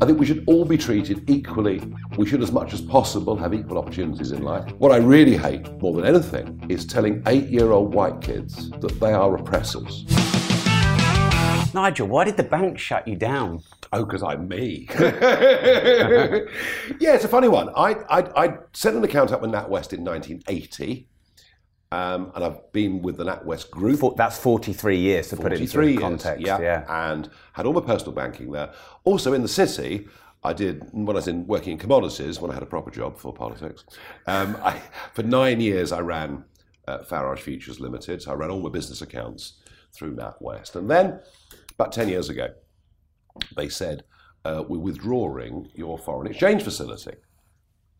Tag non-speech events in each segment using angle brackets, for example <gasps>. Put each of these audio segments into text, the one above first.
I think we should all be treated equally. We should, as much as possible, have equal opportunities in life. What I really hate more than anything is telling eight year old white kids that they are oppressors. Nigel, why did the bank shut you down? Oh, because I'm me. <laughs> yeah, it's a funny one. I, I, I set an account up with NatWest in 1980. Um, and I've been with the NatWest Group. For, that's 43 years to put it into years, context. Yeah, yeah, and had all my personal banking there. Also in the city, I did when I was in working in commodities when I had a proper job for politics. Um, I, for nine years, I ran uh, Farage Futures Limited. So I ran all my business accounts through NatWest, and then about ten years ago, they said uh, we're withdrawing your foreign exchange facility.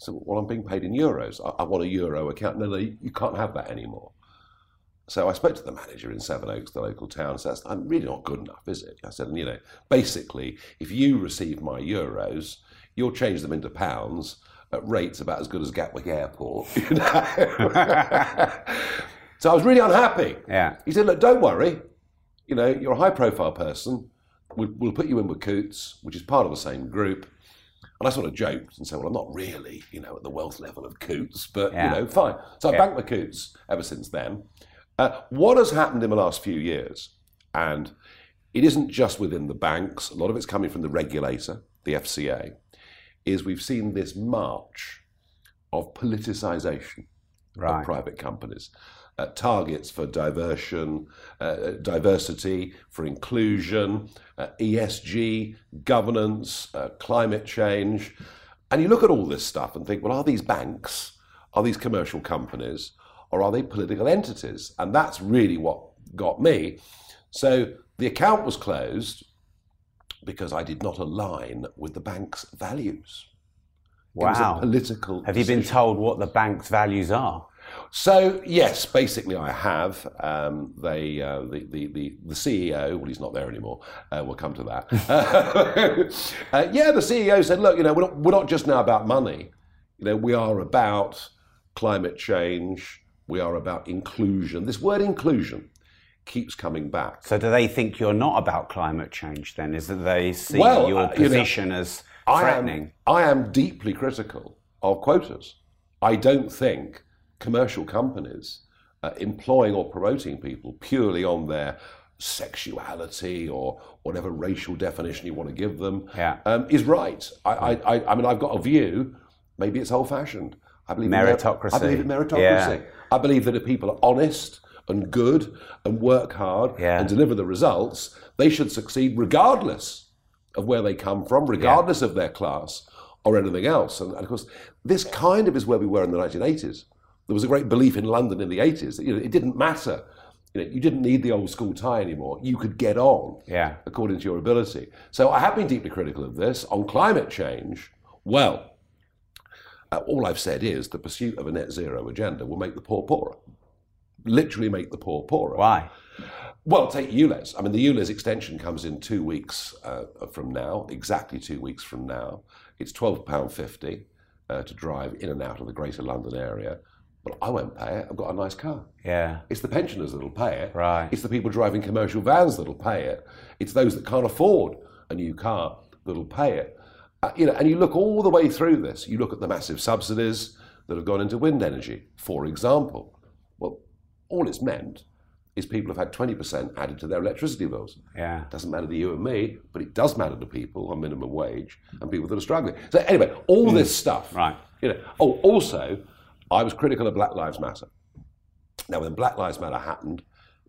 So, well, I'm being paid in euros. I, I, want a euro account. No, no, you can't have that anymore. So I spoke to the manager in Sevenoaks, the local town. Says, "I'm really not good enough, is it?" I said, "You know, basically, if you receive my euros, you'll change them into pounds at rates about as good as Gatwick Airport." <laughs> You know? so I was really unhappy. Yeah. He said, "Look, don't worry. You know, you're a high-profile person. We'll, we'll put you in with Coutts, which is part of the same group." And I sort of joked and said, well, I'm not really, you know, at the wealth level of Coutts, but, yeah. you know, fine. So I yeah. banked my Coutts ever since then. Uh, what has happened in the last few years, and it isn't just within the banks, a lot of it's coming from the regulator, the FCA, is we've seen this march of politicization right. of private companies. Uh, targets for diversion, uh, diversity, for inclusion, uh, ESG, governance, uh, climate change. And you look at all this stuff and think, well, are these banks, are these commercial companies, or are they political entities? And that's really what got me. So the account was closed because I did not align with the bank's values. Wow. political. Have decision. you been told what the bank's values are? So yes, basically I have. Um, they, uh, the, the, the, the CEO, well, he's not there anymore. Uh, we'll come to that. <laughs> uh, yeah, the CEO said, look, you know, we're not, we're not just now about money. You know, we are about climate change. We are about inclusion. This word inclusion keeps coming back. So do they think you're not about climate change then? Is that they see well, your position you know, as threatening? I am, I am deeply critical of quotas. I don't think commercial companies uh, employing or promoting people purely on their sexuality or whatever racial definition you want to give them yeah. um, is right. I, I, I, mean, I've got a view. Maybe it's old-fashioned. I believe meritocracy. In, I believe in meritocracy. Yeah. I believe that if people are honest and good and work hard yeah. and deliver the results, they should succeed regardless of where they come from, regardless of their class or anything else. And, and of course, this kind of is where we were in the 1980s. There was a great belief in London in the 80s that you know, it didn't matter. You, know, you didn't need the old school tie anymore. You could get on yeah. according to your ability. So I have been deeply critical of this. On climate change, well, uh, all I've said is the pursuit of a net zero agenda will make the poor poorer. Literally make the poor poorer. Why? Well, take ULEZ. I mean, the ULEZ extension comes in two weeks uh, from now, exactly two weeks from now. It's £12.50 uh, to drive in and out of the Greater London area. But I won't pay it. I've got a nice car. Yeah. It's the pensioners that'll pay it. Right. It's the people driving commercial vans that'll pay it. It's those that can't afford a new car that'll pay it. Uh, you know, and you look all the way through this. You look at the massive subsidies that have gone into wind energy, for example. Well, all it's meant is people have had 20% added to their electricity bills. Yeah. It doesn't matter to you and me, but it does matter to people on minimum wage and people that are struggling. So anyway, all mm. this stuff. Right. You know. Oh, also, I was critical of Black Lives Matter. Now, when Black Lives Matter happened,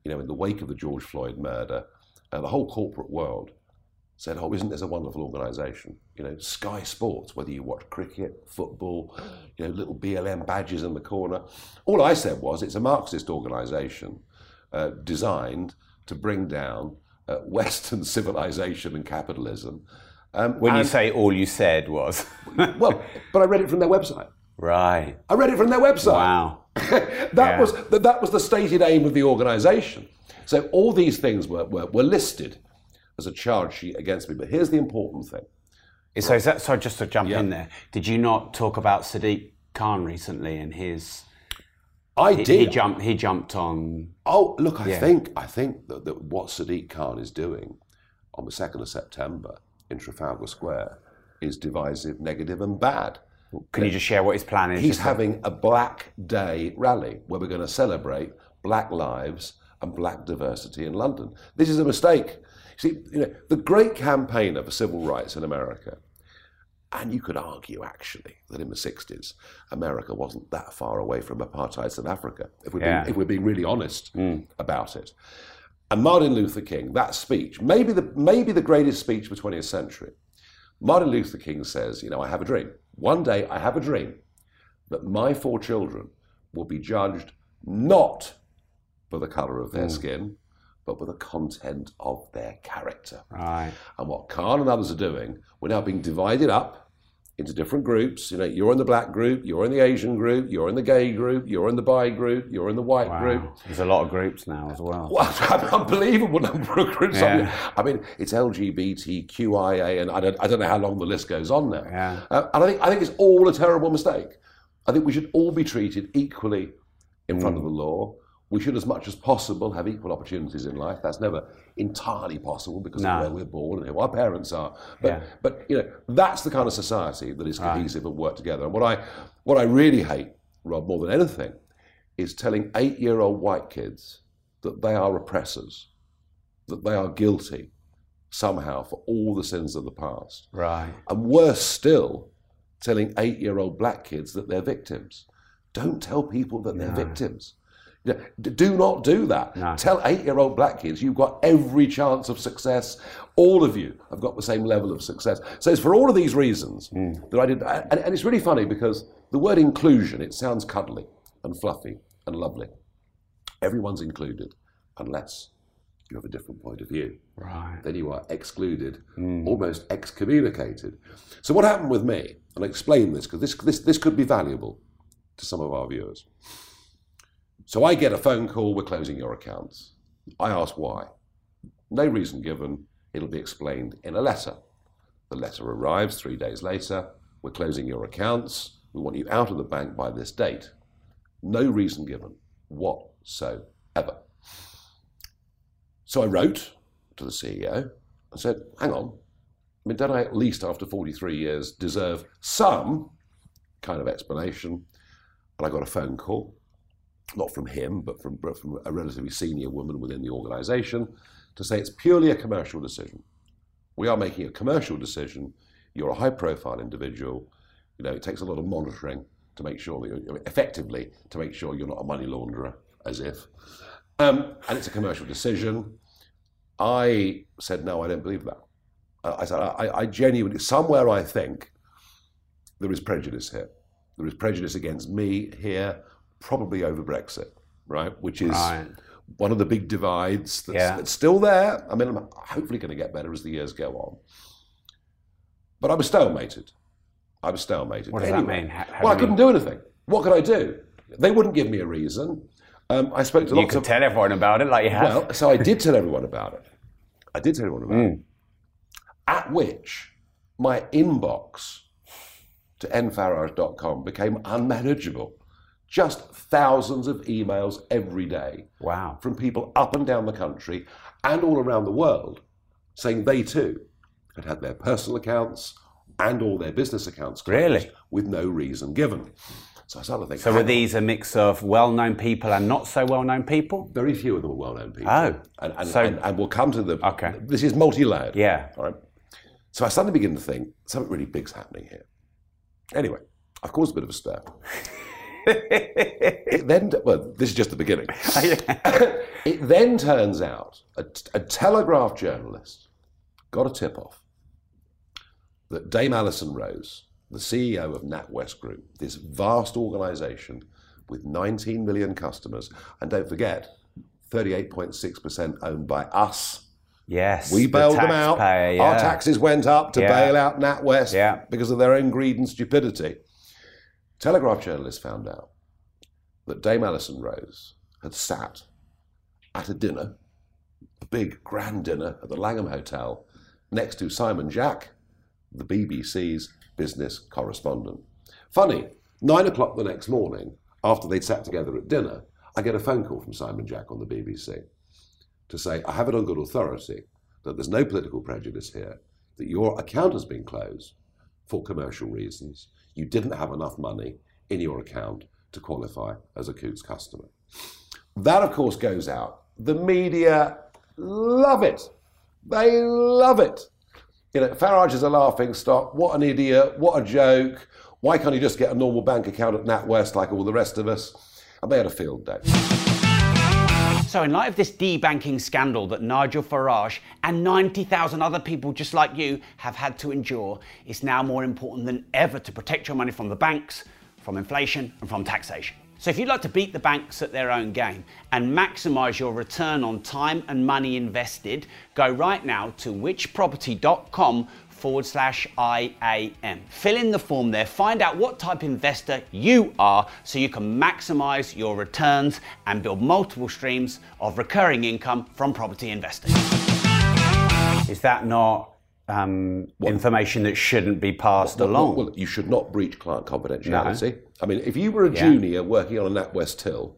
you know, in the wake of the George Floyd murder, uh, the whole corporate world said, "Oh, isn't this a wonderful organisation?" You know, Sky Sports, whether you watch cricket, football, you know, little BLM badges in the corner. All I said was, it's a Marxist organisation uh, designed to bring down uh, Western <laughs> civilization and capitalism. Um, when and, you say all you said was, well, but I read it from their website. Right. I read it from their website. Wow. <laughs> that yeah. was that, that was the stated aim of the organisation. So all these things were, were, were listed as a charge sheet against me. But here's the important thing. So, is that, so just to jump yeah. in there, did you not talk about Sadiq Khan recently and his? I he, did. He jumped. He jumped on. Oh, look! I yeah. think I think that, that what Sadiq Khan is doing on the second of September in Trafalgar Square is divisive, negative, and bad. Can you just share what his plan is? He's having a Black Day rally where we're going to celebrate black lives and black diversity in London. This is a mistake. See, you know, the great campaigner for civil rights in America, and you could argue actually that in the 60s, America wasn't that far away from apartheid South Africa, if we're, Yeah. being, if we're being really honest hmm. about it. And Martin Luther King, that speech, maybe the, maybe the greatest speech of the 20th century, Martin Luther King says, You know, I have a dream. One day I have a dream that my four children will be judged not for the colour of their mm. skin, but for the content of their character. Right. And what Khan and others are doing, we're now being divided up into different groups. You know, you're in the black group, you're in the Asian group, you're in the gay group, you're in the bi group, you're in the white group. Wow. There's a lot of groups now as well. Well, <laughs> an unbelievable number of groups. I, mean, Yeah. I mean, it's LGBTQIA, and I don't, I don't know how long the list goes on now. Yeah. Uh, and I think, I think it's all a terrible mistake. I think we should all be treated equally in front of Mm. the law. We should, as much as possible, have equal opportunities in life. That's never entirely possible because No. of where we're born and who our parents are. But, Yeah. but you know, that's the kind of society that is cohesive and work together. And what I, what I really hate, Rob, more than anything, is telling eight-year-old white kids that they are oppressors, that they are guilty somehow for all the sins of the past. Right. And worse still, telling eight year old black kids that they're victims. Don't tell people that they're victims. You know, d- Do not do that. No. Tell eight year old black kids you've got every chance of success. All of you have got the same level of success. So it's for all of these reasons hmm. that I did. And, and it's really funny because the word inclusion, it sounds cuddly and fluffy and lovely. Everyone's included unless you have a different point of view Right. then you are excluded, hmm. almost excommunicated. So what happened with me, and I explain this because this, this, this could be valuable to some of our viewers. So I get a phone call, we're closing your accounts. I ask why. No reason given, it'll be explained in a letter. The letter arrives three days later, we're closing your accounts, we want you out of the bank by this date. No reason given whatsoever. So I wrote to the CEO and said, hang on, I mean, don't I at least after 43 years deserve some kind of explanation? And I got a phone call, not from him, but from, from a relatively senior woman within the organization, to say it's purely a commercial decision. We are making a commercial decision. You're a high profile individual. You know, it takes a lot of monitoring to make sure that you're effectively to make sure you're not a money launderer, as if. Um, and it's a commercial decision. I said, no, I don't believe that. I said, I, I genuinely, somewhere I think there is prejudice here. There is prejudice against me here, probably over Brexit, right? Which is Right. one of the big divides that's, Yeah. that's still there. I mean, I'm hopefully going to get better as the years go on. But I was stalemated. I was stalemated. What does that mean? Ha- have Well, I couldn't do anything. What could I do? They wouldn't give me a reason. Um, I spoke to You lots could of tell everyone about it, like you have. well, so I did <laughs> tell everyone about it. I did tell everyone about Mm. it. At which my inbox to nfarage.com became unmanageable. Just thousands of emails every day wow. from people up and down the country and all around the world saying they too had had their personal accounts and all their business accounts closed Really? with no reason given. So I started to think, So were these a mix of well-known people and not so well-known people? very few of them are well-known people. Oh. and, and, So- and, and we'll come to the. Okay. This is multi-layered. Yeah. All right. So I suddenly begin to think something really big's happening here. Anyway, I've caused a bit of a stir. It then, well, this is just the beginning. <laughs> it then turns out a, a Telegraph journalist got a tip off that Dame Alison Rose, the CEO of NatWest Group, this vast organization with 19 million customers, and don't forget, 38.6% owned by us. yes. We the bailed them out. taxpayer, Our taxes went up to Yeah. bail out NatWest Yeah. because of their own greed and stupidity. Telegraph journalists found out that Dame Alison Rose had sat at a dinner, a big grand dinner at the Langham Hotel, next to Simon Jack, the BBC's business correspondent. Funny, nine o'clock the next morning, after they'd sat together at dinner, I get a phone call from Simon Jack on the BBC to say, I have it on good authority that there's no political prejudice here, that your account has been closed, for commercial reasons. You didn't have enough money in your account to qualify as a Coutts customer. That, of course, goes out. The media love it. They love it. You know, Farage is a laughing stock. What an idiot. What a joke. Why can't he just get a normal bank account at NatWest like all the rest of us? And they had a field day. So, in light of this debanking scandal that Nigel Farage and 90,000 other people just like you have had to endure, it's now more important than ever to protect your money from the banks, from inflation, and from taxation. So, if you'd like to beat the banks at their own game and maximize your return on time and money invested, go right now to whichproperty.com forward slash IAM. Fill in the form there, find out what type of investor you are so you can maximize your returns and build multiple streams of recurring income from property investing. Is that not um, information that shouldn't be passed Well, along? Well, you should not breach client confidentiality. I mean, if you were a junior working on a NatWest till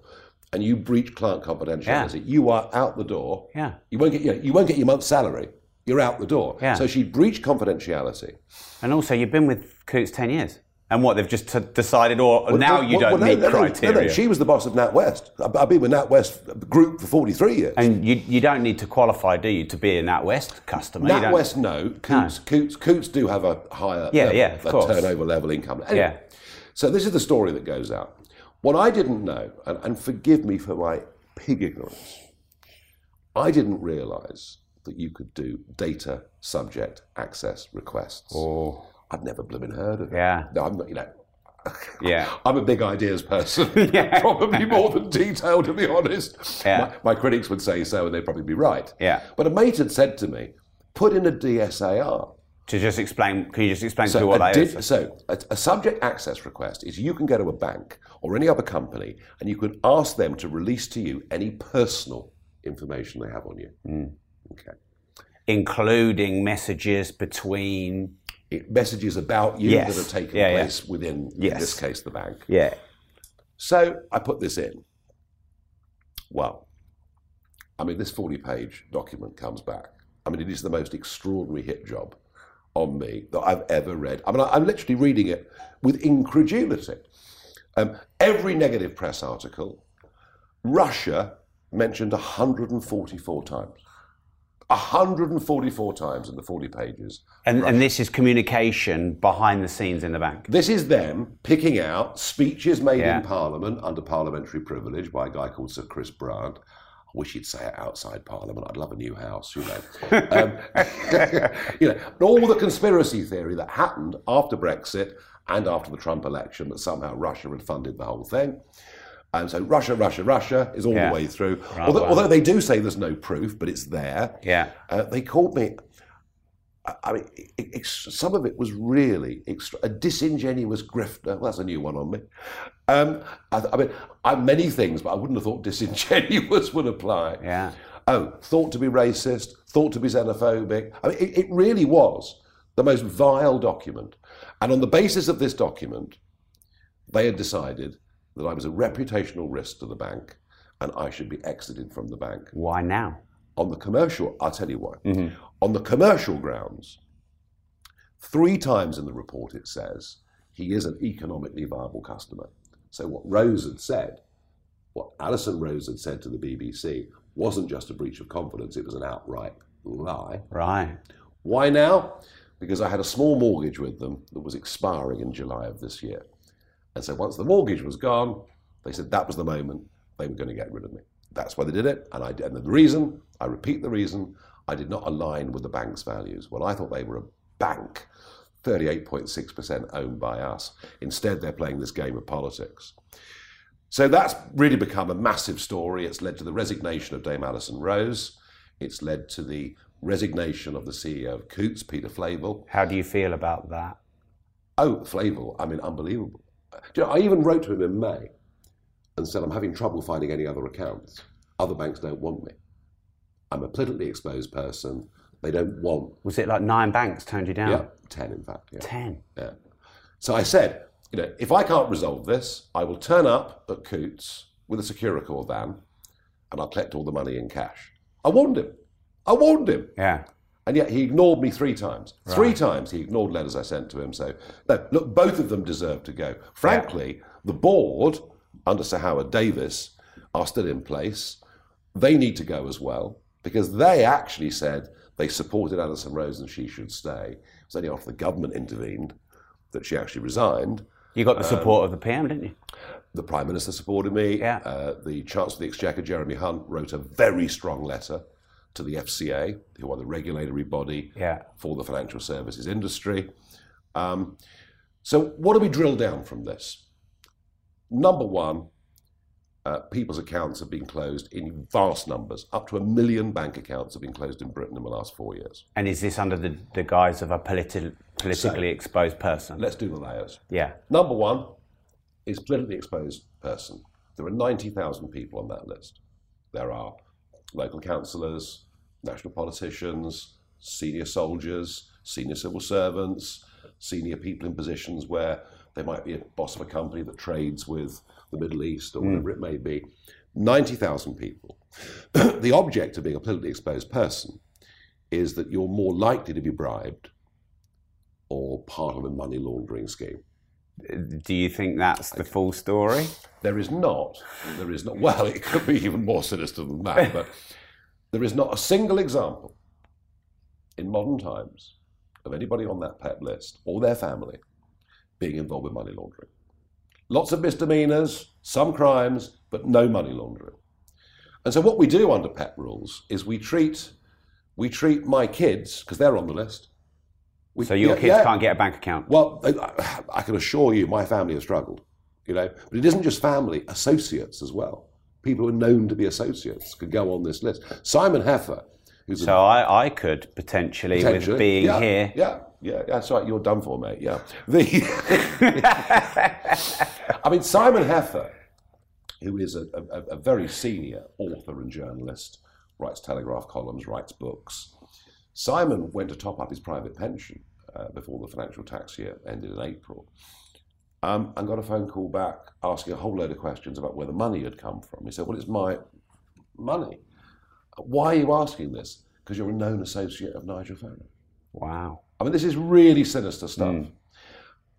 and you breach client confidentiality, you are out the door. Yeah. You won't get you, know, you won't get your month's salary. You're out the door. Yeah. So she breached confidentiality. and also, you've been with Coutts 10 years. And what, they've just t- decided, or Well, now no, you well, don't well, meet no, no, no, criteria? No, no, she was the boss of NatWest. I've been with NatWest Group for 43 years. and you, you don't need to qualify, do you, to be a NatWest customer? NatWest, no. Coutts, Coutts, Coutts do have a higher Yeah, level, yeah, of course. turnover level income. Anyway, Yeah. So this is the story that goes out. What I didn't know, and, and forgive me for my pig ignorance, I didn't realise that you could do data subject access requests. Oh, I'd never blooming heard of it. Yeah. No, I'm not, you know. yeah. <laughs> I'm a big ideas person, <laughs> yeah. <laughs> probably more than detail, to be honest. Yeah. My, my critics would say so, and they'd probably be right. Yeah. But a mate had said to me, put in a DSAR. To just explain, can you just explain to So, me what that is? so a, a subject access request is you can go to a bank or any other company and you can ask them to release to you any personal information they have on you. Mm. Okay. Including messages between. It, messages about you Yes. that have taken Yeah, yeah. place within, in Yes. this case, the bank. Yeah. So I put this in. Well, I mean, this 40 page document comes back. I mean, it is the most extraordinary hit job on me that I've ever read. I mean, I'm literally reading it with incredulity. Um, every negative press article, Russia mentioned 144 times. 144 times in the 40 pages. And, and this is communication behind the scenes in the bank. This is them picking out speeches made Yeah. in Parliament under parliamentary privilege by a guy called Sir Chris Bryant. I wish he'd say it outside Parliament. I'd love a new house, you know. <laughs> um, <laughs> you know, all the conspiracy theory that happened after Brexit and after the Trump election that somehow Russia had funded the whole thing. And so Russia, Russia, Russia is all Yeah. the way through. although, wow. although they do say there's no proof, but it's there. Yeah. Uh, they called me. I- I mean, it, it's, some of it was really extra, a disingenuous grifter. Well, that's a new one on me. Um, I, I mean, I'm many things, but I wouldn't have thought <laughs> disingenuous would apply. Yeah. Oh, thought to be racist, thought to be xenophobic. I mean, it, it really was the most vile document. And on the basis of this document, they had decided that I was a reputational risk to the bank and I should be exited from the bank Why now? on the commercial, I'll tell you why. Mm-hmm. On the commercial grounds, three times in the report it says he is an economically viable customer. So what Rose had said, what Alison Rose had said to the BBC, wasn't just a breach of confidence, it was an outright lie. Right. Why now? Because I had a small mortgage with them that was expiring in July of this year. And so once the mortgage was gone, they said that was the moment they were going to get rid of me. That's why they did it. And I and the reason, I repeat the reason, I did not align with the bank's values. Well, I thought they were a bank, 38.6% owned by us. Instead, they're playing this game of politics. So that's really become a massive story. It's led to the resignation of Dame Alison Rose. It's led to the resignation of the CEO of Coutts, Peter Flavel. How do you feel about that? Oh, Flavel, I mean, unbelievable. You know, I even wrote to him in May and said, I'm having trouble finding any other accounts. Other banks don't want me. I'm a politically exposed person. They don't want, Was it like nine banks turned you down? yeah, 10 in fact. Yeah. Ten. Yeah. So I said, you know, if I can't resolve this, I will turn up at Coutts with a Securicor van and I'll collect all the money in cash. I warned him. I warned him. Yeah. And yet he ignored me three times. Three times he ignored letters I sent to him. So, no, look, both of them deserve to go. Frankly, the board, under Sir Howard Davies, are still in place. They need to go as well because they actually said they supported Alison Rose and she should stay. It was only after the government intervened that she actually resigned. You got the support of the PM, didn't you? The Prime Minister supported me. Yeah. Uh, the Chancellor of the Exchequer, Jeremy Hunt, wrote a very strong letter to the FCA, who are the regulatory body Yeah. for the financial services industry. Um, so, what do we drill down from this? Number one, uh, people's accounts have been closed in vast numbers. Up to a million bank accounts have been closed in Britain in the last four years. And is this under the, the guise of a politi- politically exposed person? Let's do the layers. Yeah. Number one is politically exposed person. There are 90,000 people on that list. There are local councillors, national politicians, senior soldiers, senior civil servants, senior people in positions where they might be a boss of a company that trades with the Middle East or hmm. whatever it may be. 90,000 people. <clears throat> the object of being a politically exposed person is that you're more likely to be bribed or part of a money laundering scheme. Do you think that's the full story? There is not. There is not. Well, it could be even more sinister than that, but there is not a single example in modern times of anybody on that PEP list or their family being involved with money laundering. Lots of misdemeanors, some crimes, but no money laundering. And so, what we do under PEP rules is we treat we treat my kids because they're on the list. We- So your yeah, kids yeah. can't get a bank account? Well, I, I can assure you, my family has struggled. You know, but it isn't just family; associates as well. People who are known to be associates could go on this list. Simon Heffer, who's So I, I could potentially, potentially- with being yeah, here, yeah, yeah, that's right. You're done for, mate. Yeah. The, <laughs> I mean, Simon Heffer, who is a, a, a very senior author and journalist, writes telegraph columns, writes books. Simon went to top up his private pension uh, before the financial tax year ended in April. Um, and got a phone call back asking a whole load of questions about where the money had come from. He said, Well, it's my money. Why are you asking this? Because you're a known associate of Nigel Farage. wow. I mean, this is really sinister stuff.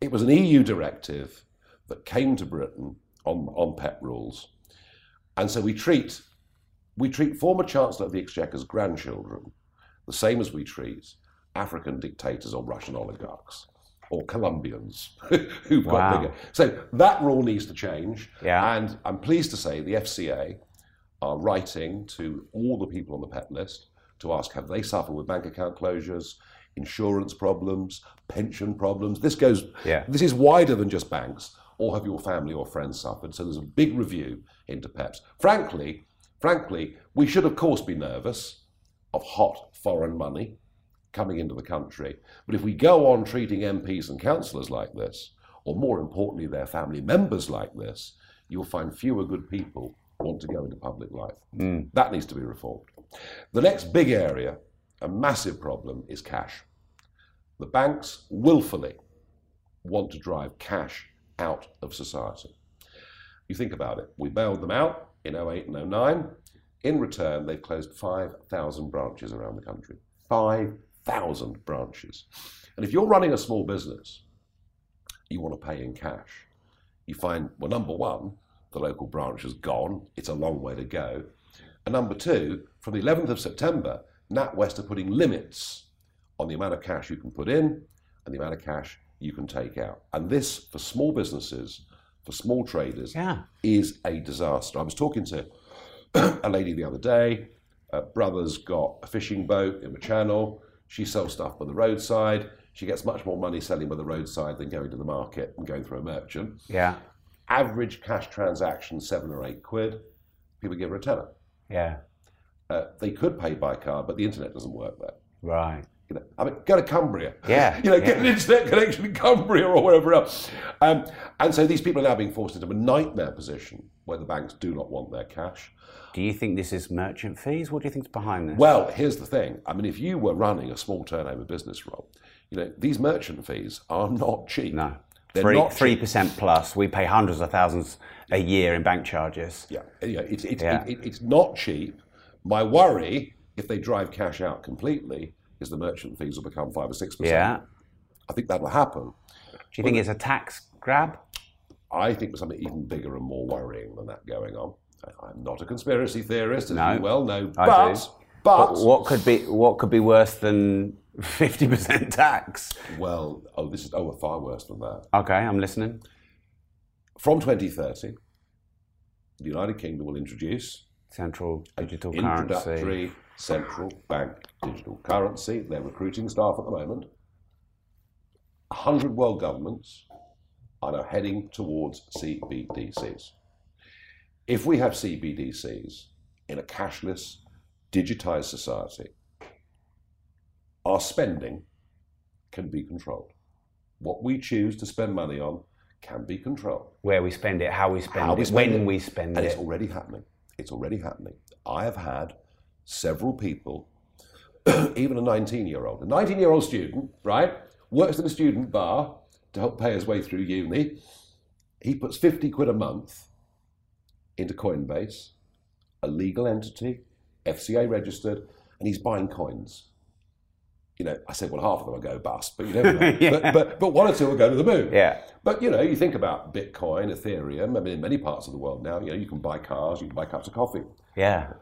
It was an EU directive that came to Britain on, on PEP rules. And so we treat, we treat former Chancellor of the Exchequer's grandchildren the same as we treat African dictators or Russian oligarchs or Colombians <laughs> who've got bigger. So that rule needs to change. Yeah. And I'm pleased to say the FCA are writing to all the people on the PEP list to ask have they suffered with bank account closures, insurance problems, pension problems. This goes Yeah. this is wider than just banks, or have your family or friends suffered. So there's a big review into PEPs. Frankly, frankly, we should of course be nervous of hot foreign money coming into the country. But if we go on treating MPs and councillors like this, or more importantly, their family members like this, you'll find fewer good people want to go into public life. Hmm. That needs to be reformed. The next big area, a massive problem, is cash. The banks willfully want to drive cash out of society. You think about it. We bailed them out in 08 and 09. In return, they've closed 5,000 branches around the country. 5,000 branches. And if you're running a small business, you want to pay in cash. You find, well, number one, the local branch has gone. It's a long way to go. And number two, from the 11th of September, NatWest are putting limits on the amount of cash you can put in and the amount of cash you can take out. And this, for small businesses, for small traders, Yeah. is a disaster. I was talking to <clears throat> a lady the other day. Uh, brother's got a fishing boat in the channel. She sells stuff by the roadside. She gets much more money selling by the roadside than going to the market and going through a merchant. Yeah. Average cash transaction, seven or eight quid. People give her a tenner. Yeah. Uh, they could pay by card, but the internet doesn't work there. Right. You know, I mean, go to Cumbria. <laughs> Yeah, you know, get an internet connection in Cumbria or wherever else. Um, and so these people are now being forced into a nightmare position where the banks do not want their cash. Do you think this is merchant fees? What do you think is behind this? Well, here's the thing. I mean, if you were running a small turnover business, Rob, you know, these merchant fees are not cheap. no. They're Three not three percent plus. We pay hundreds of thousands a year in bank charges. Yeah, yeah it's, it's, Yeah. It, it- it's not cheap. My worry, if they drive cash out completely, is the merchant fees will become five or six percent. Yeah. I think that'll happen. Do you think it's a tax grab? I think there's something even bigger and more worrying than that going on. I'm not a conspiracy theorist, as no, you well know, but, but, but what could be what could be worse than <laughs> fifty percent tax? Well, oh, this is oh, far worse than that. Okay, I'm listening. From 2030, the United Kingdom will introduce central digital introductory currency. Central bank digital currency. They're recruiting staff at the moment. 100 world governments are now heading towards CBDCs. If we have CBDCs in a cashless, digitized society, our spending can be controlled. What we choose to spend money on can be controlled. Where we spend it, how we spend how it, we spend when it. we spend and it. And it's already happening. It's already happening. I have had several people, <clears throat> even a 19 year old, a 19 year old student, right, works in a student bar to help pay his way through uni. He puts 50 quid a month into Coinbase, a legal entity, FCA registered, and he's buying coins. You know, I said, well, half of them will go bust, but you never know. <laughs> yeah. but, but, but one or two will go to the moon. Yeah. But, you know, you think about Bitcoin, Ethereum, I mean, in many parts of the world now, you know, you can buy cars, you can buy cups of coffee. Yeah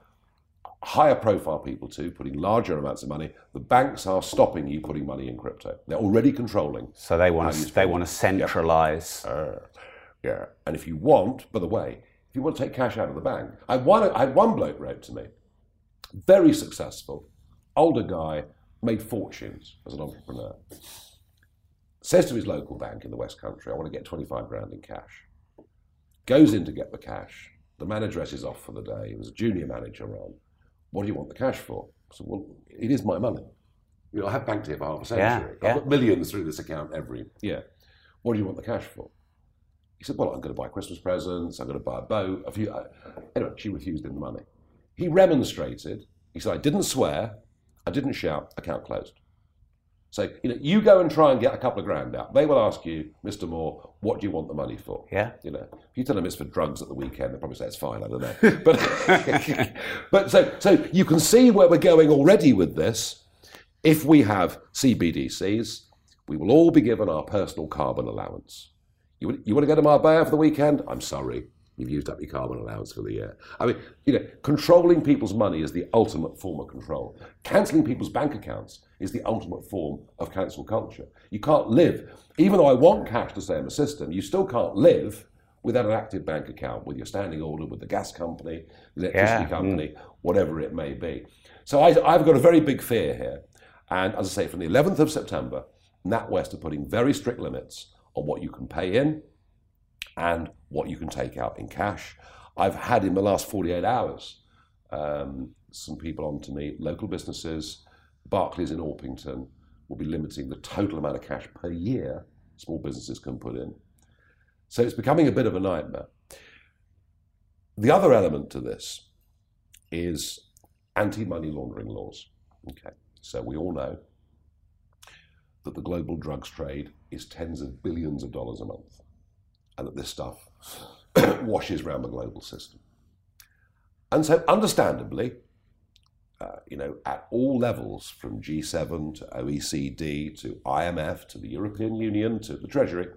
higher profile people too, putting larger amounts of money. The banks are stopping you putting money in crypto. They're already controlling. So they want to they want to centralize. Yeah. Uh, yeah. And if you want, by the way, if you want to take cash out of the bank, I had one, I had one bloke wrote to me, very successful, older guy, made fortunes as an entrepreneur. Says to his local bank in the West Country, I want to get 25 grand in cash. Goes in to get the cash. The manager is off for the day. He was a junior manager on what do you want the cash for? I said, well, it is my money. You know, I have banked here for half a century. Yeah, I've got millions through this account every year. What do you want the cash for? He said, well, I'm going to buy Christmas presents. I'm going to buy a boat. A few. Uh, anyway, she refused him the money. He remonstrated. He said, I didn't swear. I didn't shout. Account closed. So, you know, you go and try and get a couple of grand out. They will ask you, Mr. Moore, what do you want the money for? Yeah. You know, if you tell them it's for drugs at the weekend, they'll probably say it's fine. I don't know. <laughs> but, <laughs> but so, so you can see where we're going already with this. If we have CBDCs, we will all be given our personal carbon allowance. You, you want to go to Marbella for the weekend? I'm sorry you've used up your carbon allowance for the year. I mean, you know, controlling people's money is the ultimate form of control. Cancelling people's bank accounts is the ultimate form of cancel culture. You can't live, even though I want cash to stay in the system, you still can't live without an active bank account with your standing order with the gas company, the electricity yeah. company, mm. whatever it may be. So I, I've got a very big fear here. And as I say, from the 11th of September, NatWest are putting very strict limits on what you can pay in and what you can take out in cash. I've had in the last 48 hours um, some people on to me, local businesses, Barclays in Orpington will be limiting the total amount of cash per year small businesses can put in. So it's becoming a bit of a nightmare. The other element to this is anti money laundering laws. Okay, so we all know that the global drugs trade is tens of billions of dollars a month and that this stuff <clears throat> washes around the global system. And so, understandably, uh, you know, at all levels, from G7 to OECD to IMF to the European Union to the Treasury,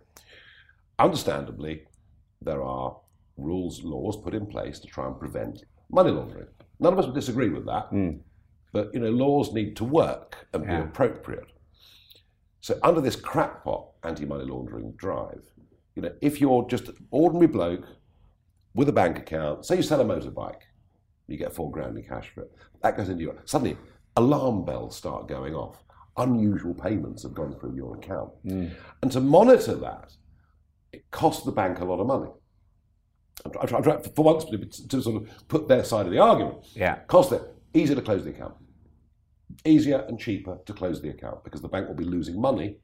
understandably, there are rules, laws put in place to try and prevent money laundering. None of us would disagree with that, mm. but you know, laws need to work and yeah. be appropriate. So, under this crackpot anti-money laundering drive, you know, if you're just an ordinary bloke with a bank account, say you sell a motorbike, you get four grand in cash for it. That goes into your suddenly alarm bells start going off. Unusual payments have gone through your account, mm. and to monitor that, it costs the bank a lot of money. I'm trying, try, for once to, to, sort of put their side of the argument. Yeah, cost it easier to close the account, easier and cheaper to close the account because the bank will be losing money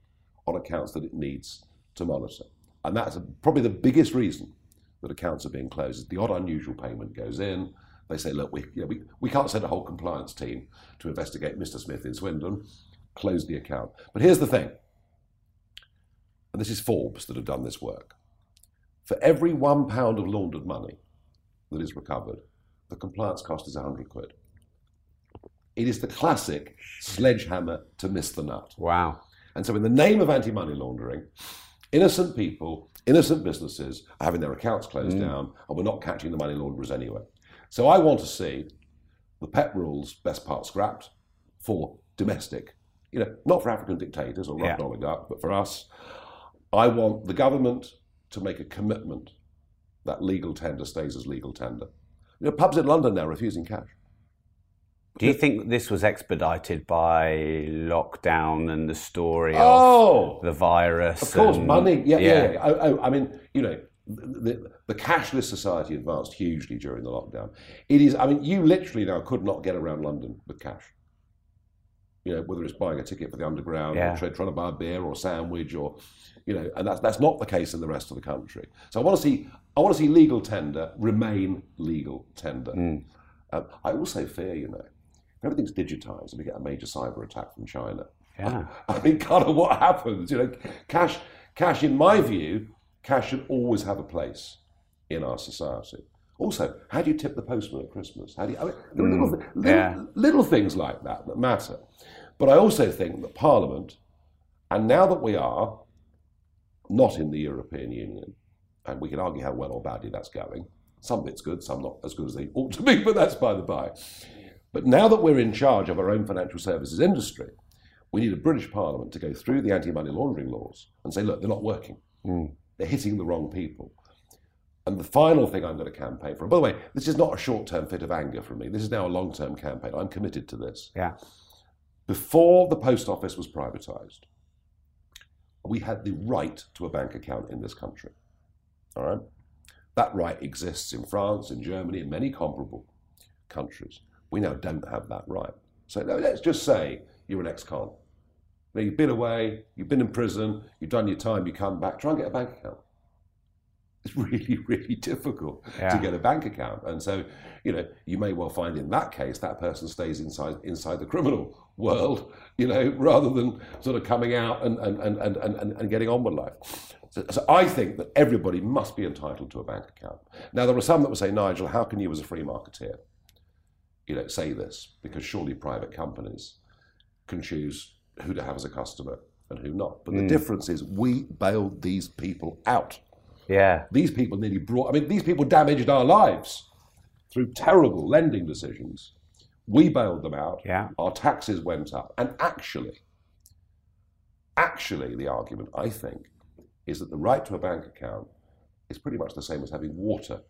on accounts that it needs to monitor. And that's probably the biggest reason that accounts are being closed. is The odd unusual payment goes in. They say, look, we, you know, we, we can't send a whole compliance team to investigate Mr. Smith in Swindon. Close the account. But here's the thing, and this is Forbes that have done this work. For every one pound of laundered money that is recovered, the compliance cost is 100 quid. It is the classic sledgehammer to miss the nut. Wow. And so, in the name of anti money laundering, innocent people, innocent businesses are having their accounts closed hmm. down, and we're not catching the money launderers anyway. So, I want to see the PEP rules best part scrapped for domestic, you know, not for African dictators or Russian Yeah. oligarchs, but for us. I want the government to make a commitment that legal tender stays as legal tender. You know, pubs in London now are refusing cash. Do you think this was expedited by lockdown and the story Oh, of the virus? Of course, and- money. Yeah, yeah. yeah. Oh, oh, I mean, you know, the, the cashless society advanced hugely during the lockdown. It is. I mean, you literally now could not get around London with cash. You know, whether it's buying a ticket for the underground, Yeah. or try- trying to buy a beer or a sandwich, or you know, and that's that's not the case in the rest of the country. So I want to see. I want to see legal tender remain legal tender. Um, I also fear, you know, everything's digitized and we get a major cyber attack from China, Yeah. <laughs> I mean, kind of what happens, you know, cash, cash. In my view, cash should always have a place in our society. Also, how do you tip the postman at Christmas? How do you? I mean, are little, hmm, thi- little, yeah. little things like that that matter. But I also think that Parliament, and now that we are not in the European Union, and we can argue how well or badly that's going. Some bits good, some not as good as they ought to be, <laughs> but that's by the by. But now that we're in charge of our own financial services industry, we need a British Parliament to go through the anti money laundering laws and say, look, they're not working. Hmm. They're hitting the wrong people. And the final thing I'm going to campaign for, by the way, this is not a short term fit of anger from me. This is now a long term campaign. I'm committed to this. Yeah. Before the post office was privatised, we had the right to a bank account in this country. All right? That right exists in France, in Germany, in many comparable countries. We now don't have that right. So no, let's just say you're an ex-con. Now, you've been away, you've been in prison, you've done your time, you come back, try and get a bank account. It's <laughs> really, really difficult Yeah. to get a bank account. And so, you know, you may well find in that case that person stays inside inside the criminal world, you know, rather than sort of coming out and, and, and, and, and, and getting on with life. So, so I think that everybody must be entitled to a bank account. Now, there are some that would say, Nigel, how can you as a free marketeer, you know, say this? Because surely private companies can choose who to have as a customer and who not. But the hmm. difference is we bailed these people out. Yeah. These people nearly brought, I mean, these people damaged our lives through terrible lending decisions. We bailed them out. Yeah. Our taxes went up. And actually, actually, the argument, I think, is that the right to a bank account is pretty much the same as having water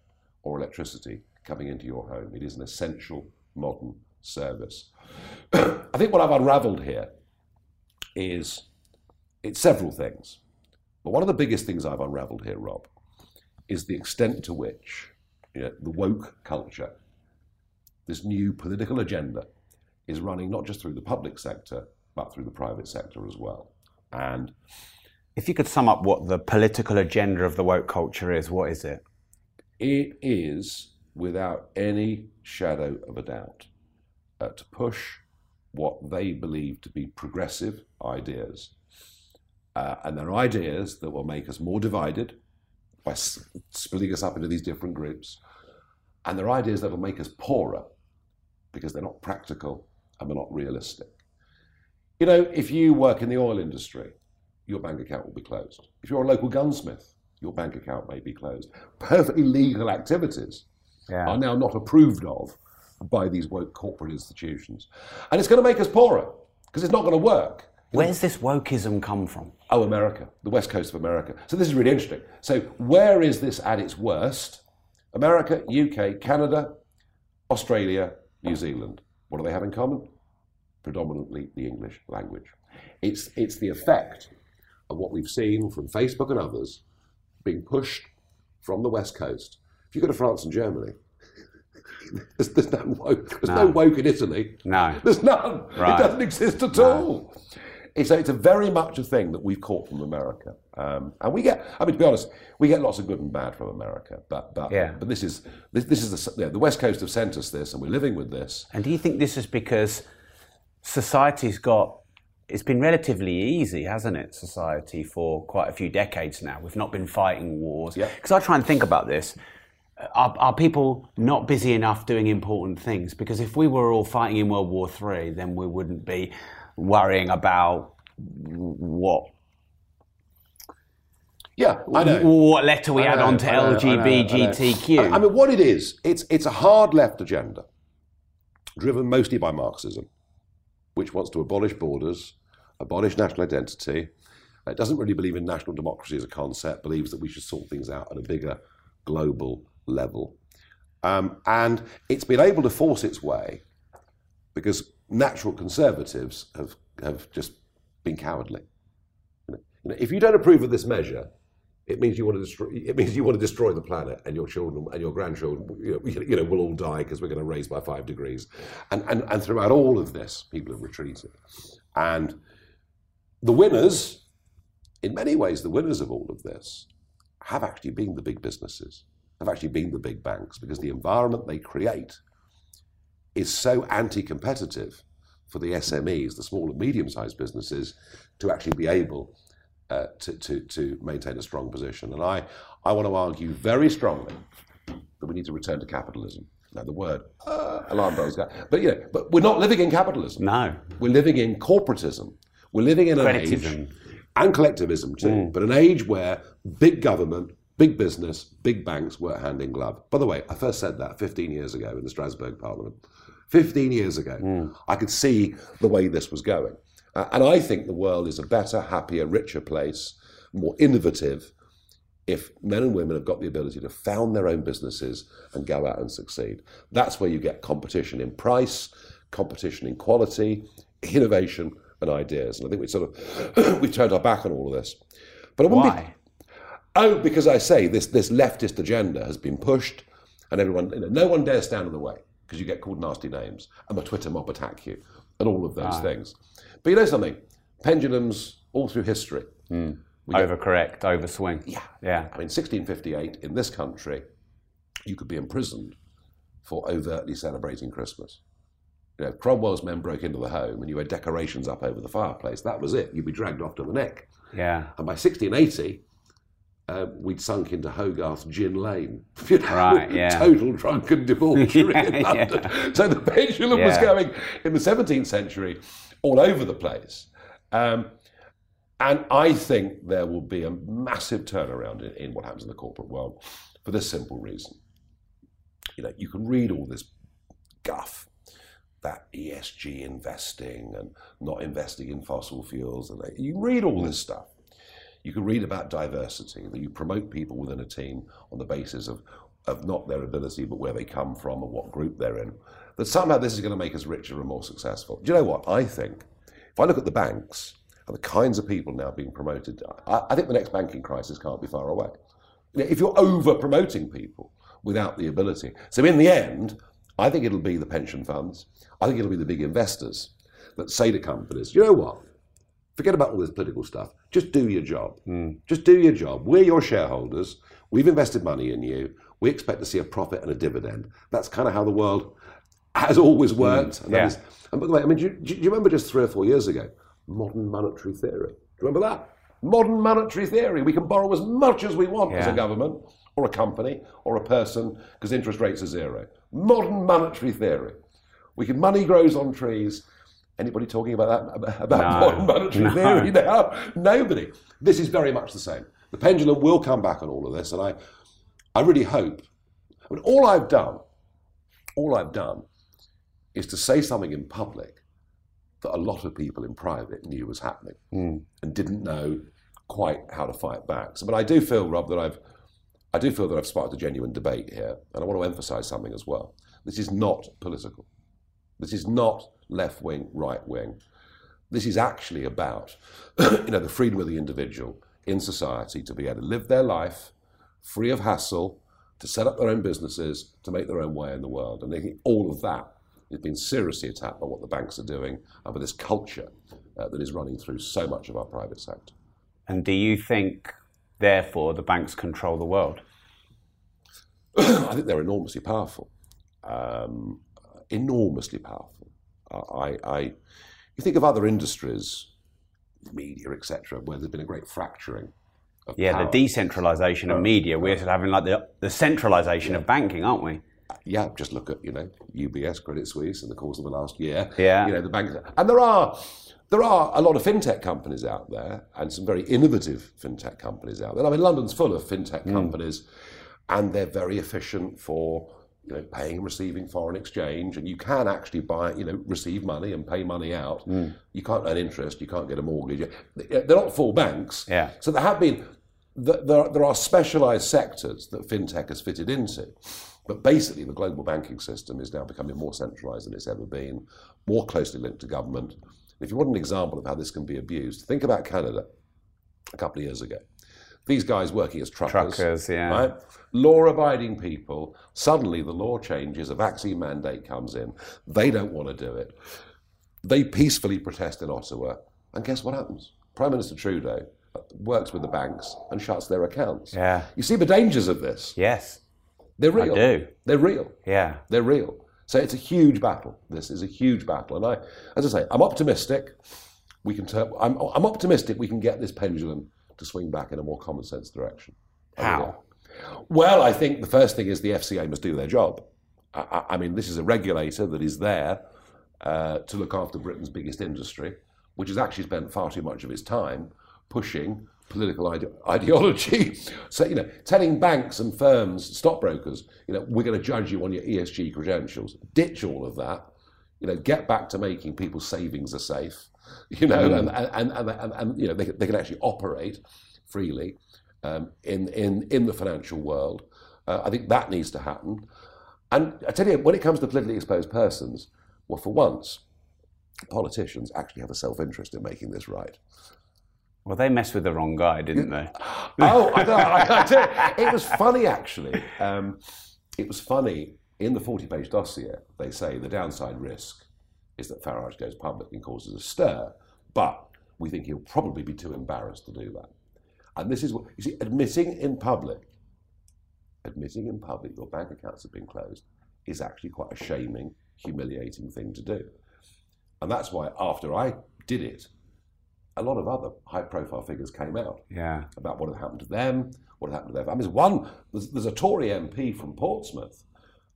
or electricity coming into your home. It is an essential modern service. <clears throat> I think what I've unraveled here is it's several things. But one of the biggest things I've unraveled here, Rob, is the extent to which you know, the woke culture, this new political agenda, is running not just through the public sector, but through the private sector as well. And If you could sum up what the political agenda of the woke culture is, what is it? it is, without any shadow of a doubt, uh, to push what they believe to be progressive ideas. Uh, and they're ideas that will make us more divided by s- splitting us up into these different groups. And they're ideas that will make us poorer because they're not practical and they're not realistic. You know, if you work in the oil industry, your bank account will be closed. If you're a local gunsmith, your bank account may be closed. Perfectly legal activities Yeah. are now not approved of by these woke corporate institutions. And it's going to make us poorer because it's not going to work. Where's this wokeism come from? Oh, America, the west coast of America. So this is really interesting. So where is this at its worst? America, UK, Canada, Australia, New Zealand. What do they have in common? Predominantly the English language. It's, it's the effect of what we've seen from Facebook and others being pushed from the west coast. If you go to France and Germany, <laughs> there's, there's no woke. There's no. No. woke in Italy. No. There's none. Right. It doesn't exist at all. It's a, it's a very much a thing that we've caught from America, um, and we get. I mean, to be honest, we get lots of good and bad from America. But but Yeah. but this is this, this is the, yeah, the West Coast have sent us this, and we're living with this. And do you think this is because society's got it's been relatively easy, hasn't it? Society for quite a few decades now. We've not been fighting wars. Yeah. Because I try and think about this. Are, are people not busy enough doing important things? Because if we were all fighting in World War Three, then we wouldn't be worrying about what Yeah, I know. what letter we add on to know, I know, I know. LGBTQ. I, I mean, what it is, it's it's a hard left agenda, driven mostly by Marxism, which wants to abolish borders, abolish national identity. It doesn't really believe in national democracy as a concept. Believes that we should sort things out at a bigger global level, um, and it's been able to force its way because natural conservatives have have just been cowardly. You know, if you don't approve of this measure, it means you want to destroy. It means you want to destroy the planet, and your children and your grandchildren, you know, you know will all die because we're going to raise by five degrees. And, and and throughout all of this, people have retreated, and the winners, in many ways, the winners of all of this, have actually been the big businesses, have actually been the big banks, because the environment they create is so anti-competitive for the SMEs, the small and medium-sized businesses, to actually be able uh, to, to, to maintain a strong position. And I, I want to argue very strongly that we need to return to capitalism. Now, the word uh, alarm bells go, but yeah, but we're not living in capitalism. no. We're living in corporatism. We're living in an age and collectivism too, but an age where big government, big business, big banks work hand in glove. By the way, I first said that 15 years ago in the Strasbourg Parliament. 15 years ago, I could see the way this was going. Uh, and I think the world is a better, happier, richer place, more innovative, if men and women have got the ability to found their own businesses and go out and succeed. That's where you get competition in price, competition in quality, innovation, and ideas. And I think we sort of <clears throat> we've turned our back on all of this. But I wouldn't be- Why? Oh, because I say this this leftist agenda has been pushed, and everyone, you know, no one dares stand in the way because you get called nasty names, and the Twitter mob attack you, and all of those things. But you know something? Pendulums all through history. Hmm. Overcorrect, overswing. Yeah. Yeah. I mean, 1658 in this country, you could be imprisoned for overtly celebrating Christmas. You know, if Cromwell's men broke into the home and you had decorations up over the fireplace. That was it. You'd be dragged off to the neck. Yeah. And by 1680, uh, we'd sunk into Hogarth's Gin Lane. <laughs> You know, Right, yeah. Total drunken <laughs> debauchery Yeah, in London. So the pendulum was going in the 17th century all over the place. Um, and I think there will be a massive turnaround in, in what happens in the corporate world for this simple reason. You know, you can read all this guff that ESG investing and not investing in fossil fuels, and you read all this stuff. You can read about diversity, that you promote people within a team on the basis of, of not their ability, but where they come from and what group they're in. That somehow this is going to make us richer and more successful. Do you know what? I think if I look at the banks and the kinds of people now being promoted, I, I think the next banking crisis can't be far away. If you're over promoting people without the ability. So in the end, I think it'll be the pension funds, I think it'll be the big investors that say to companies, you know what? Forget about all this political stuff. Just do your job. Just do your job. We're your shareholders. We've invested money in you. We expect to see a profit and a dividend. That's kind of how the world has always mm. worked. And, yeah. is- and by the way, I mean, do you, do you remember just three or four years ago, modern monetary theory? Do you remember that? Modern monetary theory. We can borrow as much as we want as a government or a company or a person because interest rates are zero. Modern monetary theory. We can money grows on trees. Anybody talking about that about No. <laughs> modern monetary No. theory now? Nobody. This is very much the same. The pendulum will come back on all of this, and I, I really hope. I mean, all I've done, all I've done, is to say something in public that a lot of people in private knew was happening hmm. and didn't know quite how to fight back. So, but I do feel, Rob, that I've, I do feel that I've sparked a genuine debate here, and I want to emphasise something as well. This is not political. This is not left wing, right wing. This is actually about, <clears throat> you know, the freedom of the individual in society to be able to live their life free of hassle, to set up their own businesses, to make their own way in the world. And I think all of that has been seriously attacked by what the banks are doing and by this culture uh, that is running through so much of our private sector. And do you think, therefore, the banks control the world? <clears throat> I think they're enormously powerful, um, enormously powerful. I, I, you think of other industries, media, etc., where there's been a great fracturing of Yeah, power. the decentralization of media. We're sort of having like the, the centralization of banking, aren't we? yeah, just look at you know UBS, Credit Suisse in the course of the last year. Yeah. you know the banks, and there are there are a lot of fintech companies out there, and some very innovative fintech companies out there. I mean, London's full of fintech Hmm. companies, and they're very efficient for you know paying and receiving foreign exchange, and you can actually buy you know receive money and pay money out. Hmm. You can't earn interest, you can't get a mortgage. They're not full banks. Yeah. So there have been there, there are specialised sectors that fintech has fitted into. But basically, the global banking system is now becoming more centralised than it's ever been, more closely linked to government. If you want an example of how this can be abused, think about Canada a couple of years ago. These guys working as truckers, Truckers, yeah. right? Law-abiding people. Suddenly, the law changes. A vaccine mandate comes in. They don't want to do it. They peacefully protest in Ottawa, and guess what happens? Prime Minister Trudeau works with the banks and shuts their accounts. Yeah. You see the dangers of this. Yes. They're real. I do. They're real. Yeah. They're real. So it's a huge battle. This is a huge battle, and I, as I say, I'm optimistic. We can turn. I'm, I'm optimistic. We can get this pendulum to swing back in a more common sense direction. How? Well, I think the first thing is the FCA must do their job. I, I, mean, this is a regulator that is there uh, to look after Britain's biggest industry, which has actually spent far too much of its time pushing political ide- ideology. <laughs> so, you know, telling banks and firms, stockbrokers, you know, we're going to judge you on your ESG credentials. Ditch all of that. You know, get back to making people's savings are safe. <laughs> You know, and, and, and, and, you know, they, they can actually operate freely um, in, in, in the financial world. Uh, I think that needs to happen. And I tell you, when it comes to politically exposed persons, well, for once, politicians actually have a self interest in making this right. Well, they messed with the wrong guy, didn't they? <gasps> oh, I, don't, I, I it was funny actually. Um, it was funny in the 40 page dossier. They say the downside risk is that Farage goes public and causes a stir, but we think he'll probably be too embarrassed to do that. And this is what you see admitting in public, admitting in public your bank accounts have been closed is actually quite a shaming, humiliating thing to do. And that's why after I did it, a lot of other high profile figures came out Yeah. about what had happened to them, what had happened to their families. One, there's, there's a Tory MP from Portsmouth,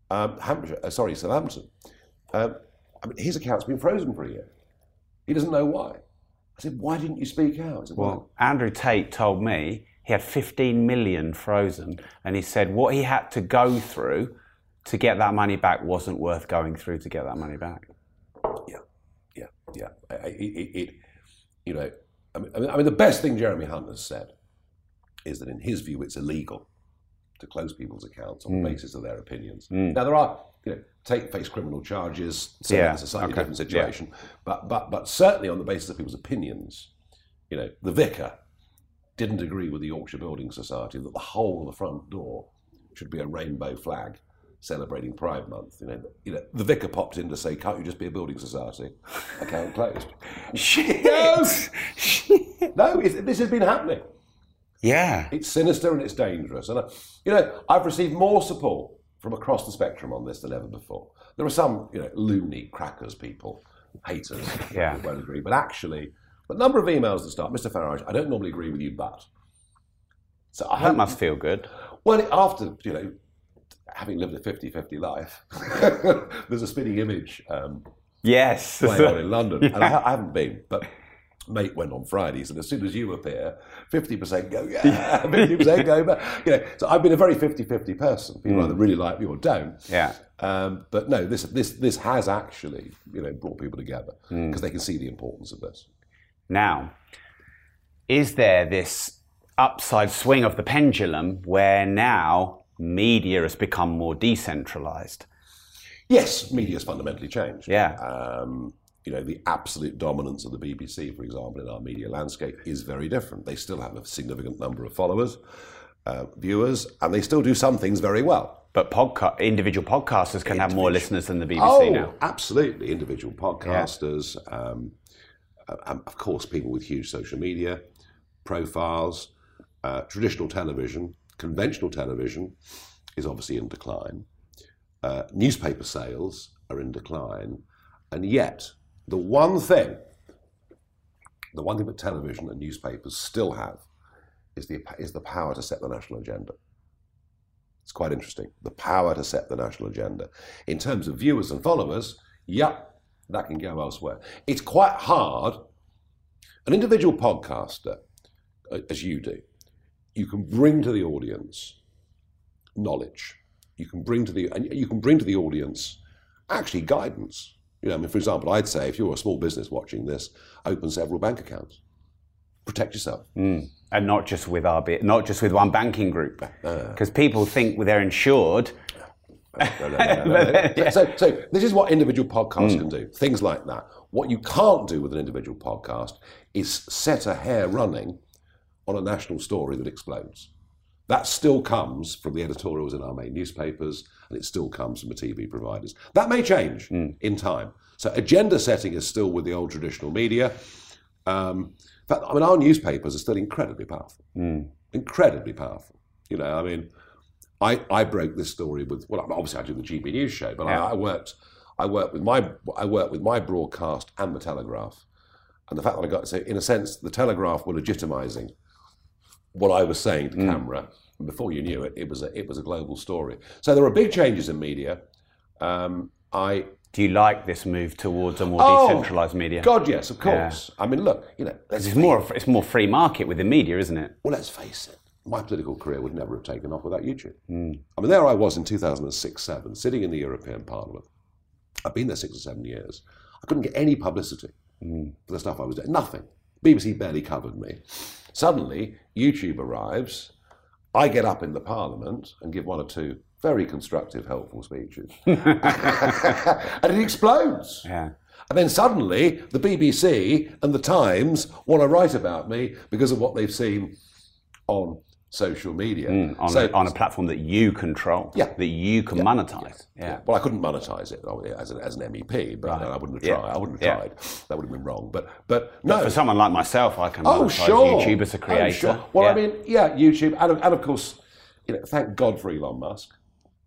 um, Hampshire, uh, sorry, Southampton. Um, I mean, his account's been frozen for a year. He doesn't know why. I said, why didn't you speak out? Said, well, Well, Andrew Tate told me he had 15 million frozen, and he said what he had to go through to get that money back wasn't worth going through to get that money back. yeah, yeah, yeah. It, it, it, you know, I mean, I mean- I mean, the best thing Jeremy Hunt has said is that in his view, it's illegal to close people's accounts on the basis of their opinions. Hmm. Now there are, you know, take face criminal charges. So Yeah, that's a slightly okay, different situation. But but but certainly on the basis of people's opinions, you know, the vicar didn't agree with the Yorkshire Building Society that the whole of the front door should be a rainbow flag celebrating Pride Month. You know, you know, the vicar popped in to say, "Can't you just be a building society?" Account closed. <laughs> Shit! No, it's, this has been happening. Yeah. It's sinister and it's dangerous. And, uh, you know, I've received more support from across the spectrum on this than ever before. There are some, you know, loony crackers people, haters, <laughs> Yeah. who won't agree. But actually, a number of emails that start, Mr. Farage, I don't normally agree with you, but. So I That hope, must feel good. well, after, you know, having lived a 50 50 life, <laughs> there's a Spitting Image um, Yes. playing on in <laughs> London, and I, I haven't been, but mate went on Fridays, and as soon as you appear, fifty percent go, <laughs> yeah, fifty percent go, but you know, so I've been a very 50-50 person. People either really like me or don't. yeah. Um, but no, this this this has actually you know brought people together because they can see the importance of this. Now, is there this upside swing of the pendulum where now media has become more decentralized? Yes, media's fundamentally changed. Yeah. Um, you know, the absolute dominance of the BBC, for example, in our media landscape is very different. They still have a significant number of followers, uh, viewers, and they still do some things very well. But podca- individual podcasters can have more listeners than the BBC oh, now. absolutely. Individual podcasters, um, uh, and of course, people with huge social media profiles, uh, traditional television, conventional television is obviously in decline. Uh, newspaper sales are in decline. And yet, the one thing, the one thing that television and newspapers still have is the is the power to set the national agenda. It's quite interesting. The power to set the national agenda. In terms of viewers and followers, yep, that can go elsewhere. It's quite hard. An individual podcaster, as you do, you can bring to the audience knowledge. You can bring to the and you can bring to the audience actually guidance. You know, I mean, for example, I'd say if you're a small business watching this, open several bank accounts. Protect yourself. Mm. And not just with our bit, not just with one banking group, because uh, people think they're insured. no, no, no, <laughs> so, so this is what individual podcasts mm. can do. Things like that. What you can't do with an individual podcast is set a hare running on a national story that explodes. That still comes from the editorials in our main newspapers, and it still comes from the TV providers. That may change mm. in time. So agenda setting is still with the old traditional media. Um, fact, I mean, our newspapers are still incredibly powerful. Mm. Incredibly powerful. You know, I mean, I, I broke this story with well, obviously I do the GB News show, but yeah. I, I, worked I worked with my I worked with my broadcast and the Telegraph, and the fact that I got so in a sense the Telegraph were legitimising what I was saying to mm. camera. And before you knew it, it was a it was a global story. So there are big changes in media. Um, I do you like this move towards a more oh, decentralized media? God, yes, of course. Yeah. I mean, look, you know, it's more it's more free market with the media, isn't it? Well, let's face it. My political career would never have taken off without YouTube. Mm. I mean, there I was in 2006 7, sitting in the European Parliament. I've been there six or seven years. I couldn't get any publicity mm. for the stuff I was doing. Nothing. BBC barely covered me. Suddenly, YouTube arrives. I get up in the Parliament and give one or two very constructive, helpful speeches. <laughs> and it explodes. Yeah. And then suddenly the BBC and the Times want to write about me because of what they've seen on social media. Mm, on, so, a, on, a, platform that you control, yeah. that you can yeah, monetize. Yeah. yeah. Well, I couldn't monetize it as, as an MEP, but right. I wouldn't have tried. I wouldn't have tried. That would have been wrong. But but no. But for someone like myself, I can oh, monetize sure. YouTube as a creator. Oh, sure. Well, I mean, yeah, YouTube, and, and of course, you know, thank God for Elon Musk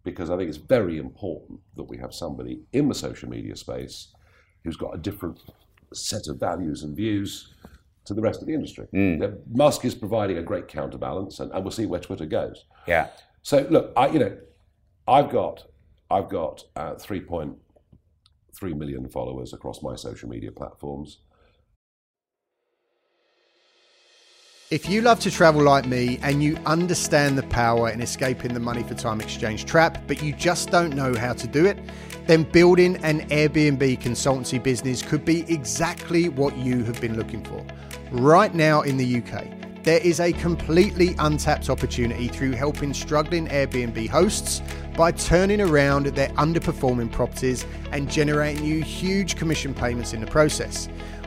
because I think it's very important that we have somebody in the social media space who's got a different set of values and views to the rest of the industry. Mm. Musk is providing a great counterbalance, and, and, we'll see where Twitter goes. Yeah. So look, I you know, I've got I've got uh, three point three million followers across my social media platforms. If you love to travel like me and you understand the power in escaping the money for time exchange trap, but you just don't know how to do it, then building an Airbnb consultancy business could be exactly what you have been looking for. Right now in the UK, there is a completely untapped opportunity through helping struggling Airbnb hosts by turning around their underperforming properties and generating you huge commission payments in the process.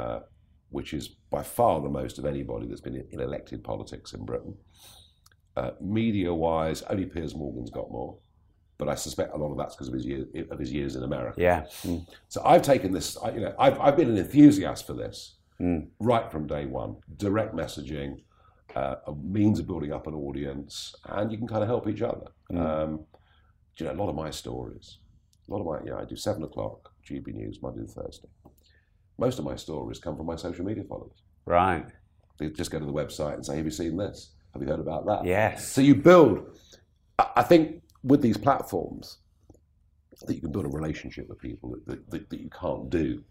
Uh, which is by far the most of anybody that's been in elected politics in Britain. Uh, media wise, only Piers Morgan's got more, but I suspect a lot of that's because of his, year, of his years in America. Yeah. Mm. So I've taken this, I, you know, I've, I've been an enthusiast for this mm. right from day one. Direct messaging, uh, a means of building up an audience, and you can kind of help each other. Mm. Um, you know, a lot of my stories, a lot of my, you know, I do seven o'clock GB News Monday to Thursday most of my stories come from my social media followers. Right. They just go to the website and say, Have you seen this? Have you heard about that? Yes. So you build, I think with these platforms, that you can build a relationship with people that, that, that you can't do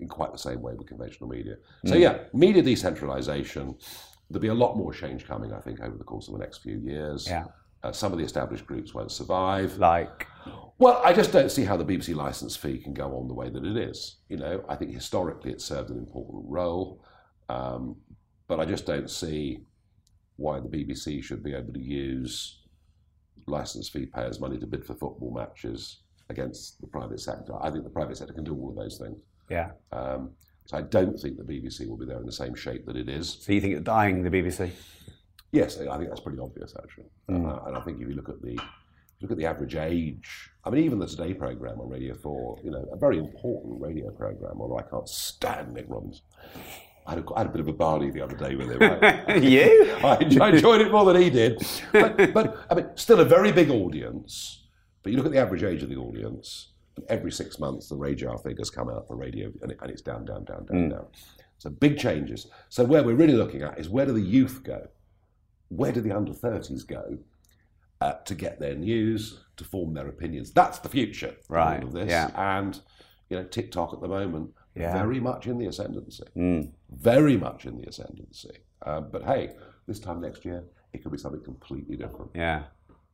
in quite the same way with conventional media. So, mm. yeah, media decentralization, there'll be a lot more change coming, I think, over the course of the next few years. Yeah. Uh, some of the established groups won't survive. Like? Well, I just don't see how the BBC license fee can go on the way that it is. You know, I think historically it served an important role, um, but I just don't see why the BBC should be able to use license fee payers' money to bid for football matches against the private sector. I think the private sector can do all of those things. Yeah. Um, so I don't think the BBC will be there in the same shape that it is. So you think it's dying, the BBC? Yes, I think that's pretty obvious actually. Uh, and I think if you look at the look at the average age, I mean, even the Today program on Radio Four, you know, a very important radio program. Although I can't stand Nick Robinson. I had, a, I had a bit of a barley the other day with him. I, <laughs> you? <laughs> I, enjoyed, I enjoyed it more than he did. But, <laughs> but I mean, still a very big audience. But you look at the average age of the audience, and every six months the RAJAR figures come out for radio, and, it, and it's down, down, down, down, down. So big changes. So where we're really looking at is where do the youth go? Where do the under 30s go uh, to get their news, to form their opinions? That's the future of all Right, of this. yeah. And, you know, TikTok at the moment, Yeah. very much in the ascendancy. Very much in the ascendancy. Uh, but hey, this time next year, it could be something completely different. Yeah.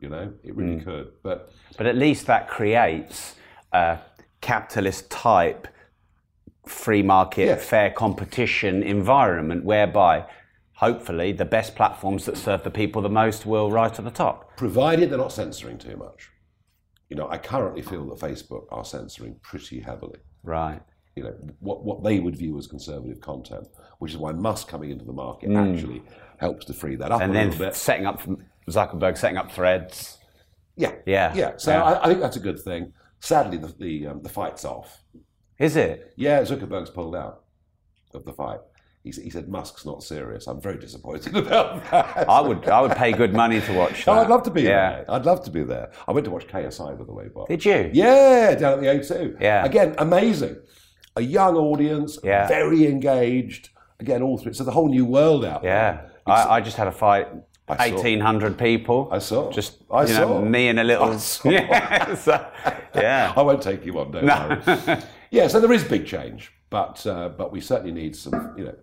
You know, it really could. But But at least that creates a capitalist type free market, fair competition environment whereby hopefully the best platforms that serve the people the most will rise to the top. provided they're not censoring too much. You know, I currently feel that Facebook are censoring pretty heavily. Right. You know, what, what they would view as conservative content, which is why Musk coming into the market actually helps to free that up And a then bit. setting up Zuckerberg setting up threads. Yeah, Yeah, yeah. So yeah. I, I think that's a good thing. Sadly, the the, um, the fight's off. Is it? Yeah, Zuckerberg's pulled out of the fight. He, he said Musk's not serious. I'm very disappointed <laughs> about that. I would I would pay good money to watch that. Oh, I'd love to be yeah. there. I'd love to be there. I went to watch KSI, by the way, Bob. Did you? Yeah, down at the O2. Yeah. Again, amazing. A young audience, Yeah. very engaged. Again, all through. So the whole new world out there. Yeah. I, I just had a fight. I saw. Eighteen hundred people. I saw. Just I you know, saw. me and a little. I saw. <laughs> Yeah. so- yeah. <laughs> I won't take you on, don't worry. yeah, so there is big change, but uh, but we certainly need some. You know,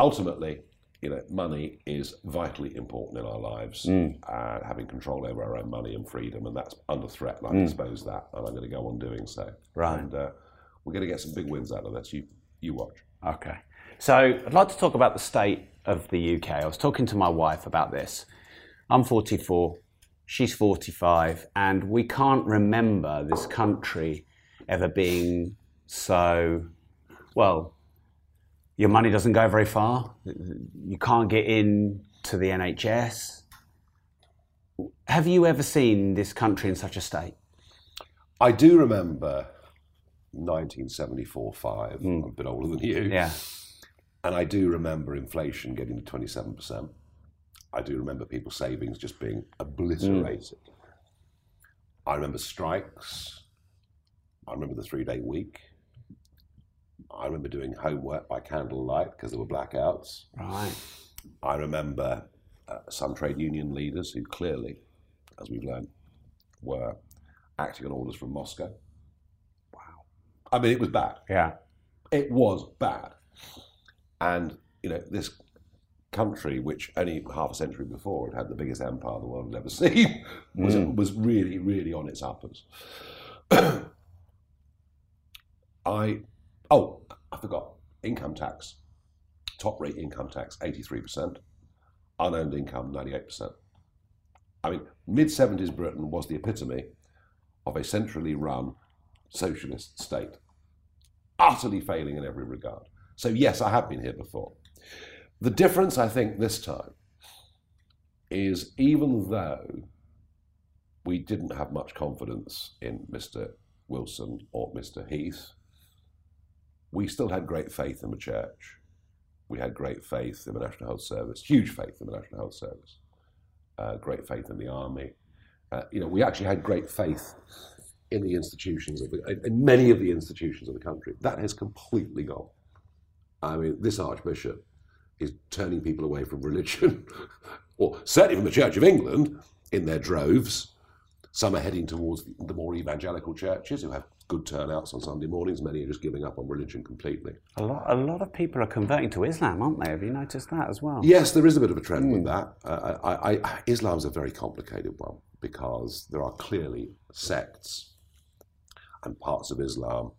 ultimately, you know, money is vitally important in our lives. Mm. Uh, having control over our own money and freedom, and that's under threat. And I expose that, and I'm going to go on doing so. Mm. Right. And uh, we're going to get some big wins out of this. You you watch. Okay. So I'd like to talk about the state of the UK. I was talking to my wife about this. I'm 44, she's 45, and we can't remember this country ever being so, well, your money doesn't go very far. You can't get in to the NHS. Have you ever seen this country in such a state? I do remember 1974 5. Hmm. I'm a bit older than you. Yeah. And I do remember inflation getting to 27%. I do remember people's savings just being obliterated. Hmm. I remember strikes. I remember the three day week. I remember doing homework by candlelight because there were blackouts. Right. I remember uh, some trade union leaders who clearly, as we've learned, were acting on orders from Moscow. Wow. I mean, it was bad. Yeah. It was bad. And, you know, this country, which only half a century before had had the biggest empire the world had ever <laughs> seen, was, was really, really on its uppers. <clears throat> I, oh, I forgot, income tax. Top rate income tax, 83%. Unearned income, 98%. I mean, mid 70s Britain was the epitome of a centrally run socialist state utterly failing in every regard. So, yes, I have been here before. The difference, I think, this time is even though we didn't have much confidence in Mr. Wilson or Mr. Heath, we still had great faith in the church. We had great faith in the National Health Service, huge faith in the National Health Service, uh, great faith in the army. Uh, you know, we actually had great faith in the institutions of the, in many of the institutions of the country. That has completely gone. I mean, this archbishop is turning people away from religion, <laughs> or certainly from the Church of England in their droves. Some are heading towards the, the more evangelical churches who have good turnouts on Sunday mornings. Many are just giving up on religion completely. A lot, a lot of people are converting to Islam, aren't they? Have you noticed that as well? Yes, there is a bit of a trend with that. Uh, I, I, Islam's a very complicated one because there are clearly sects and parts of Islam,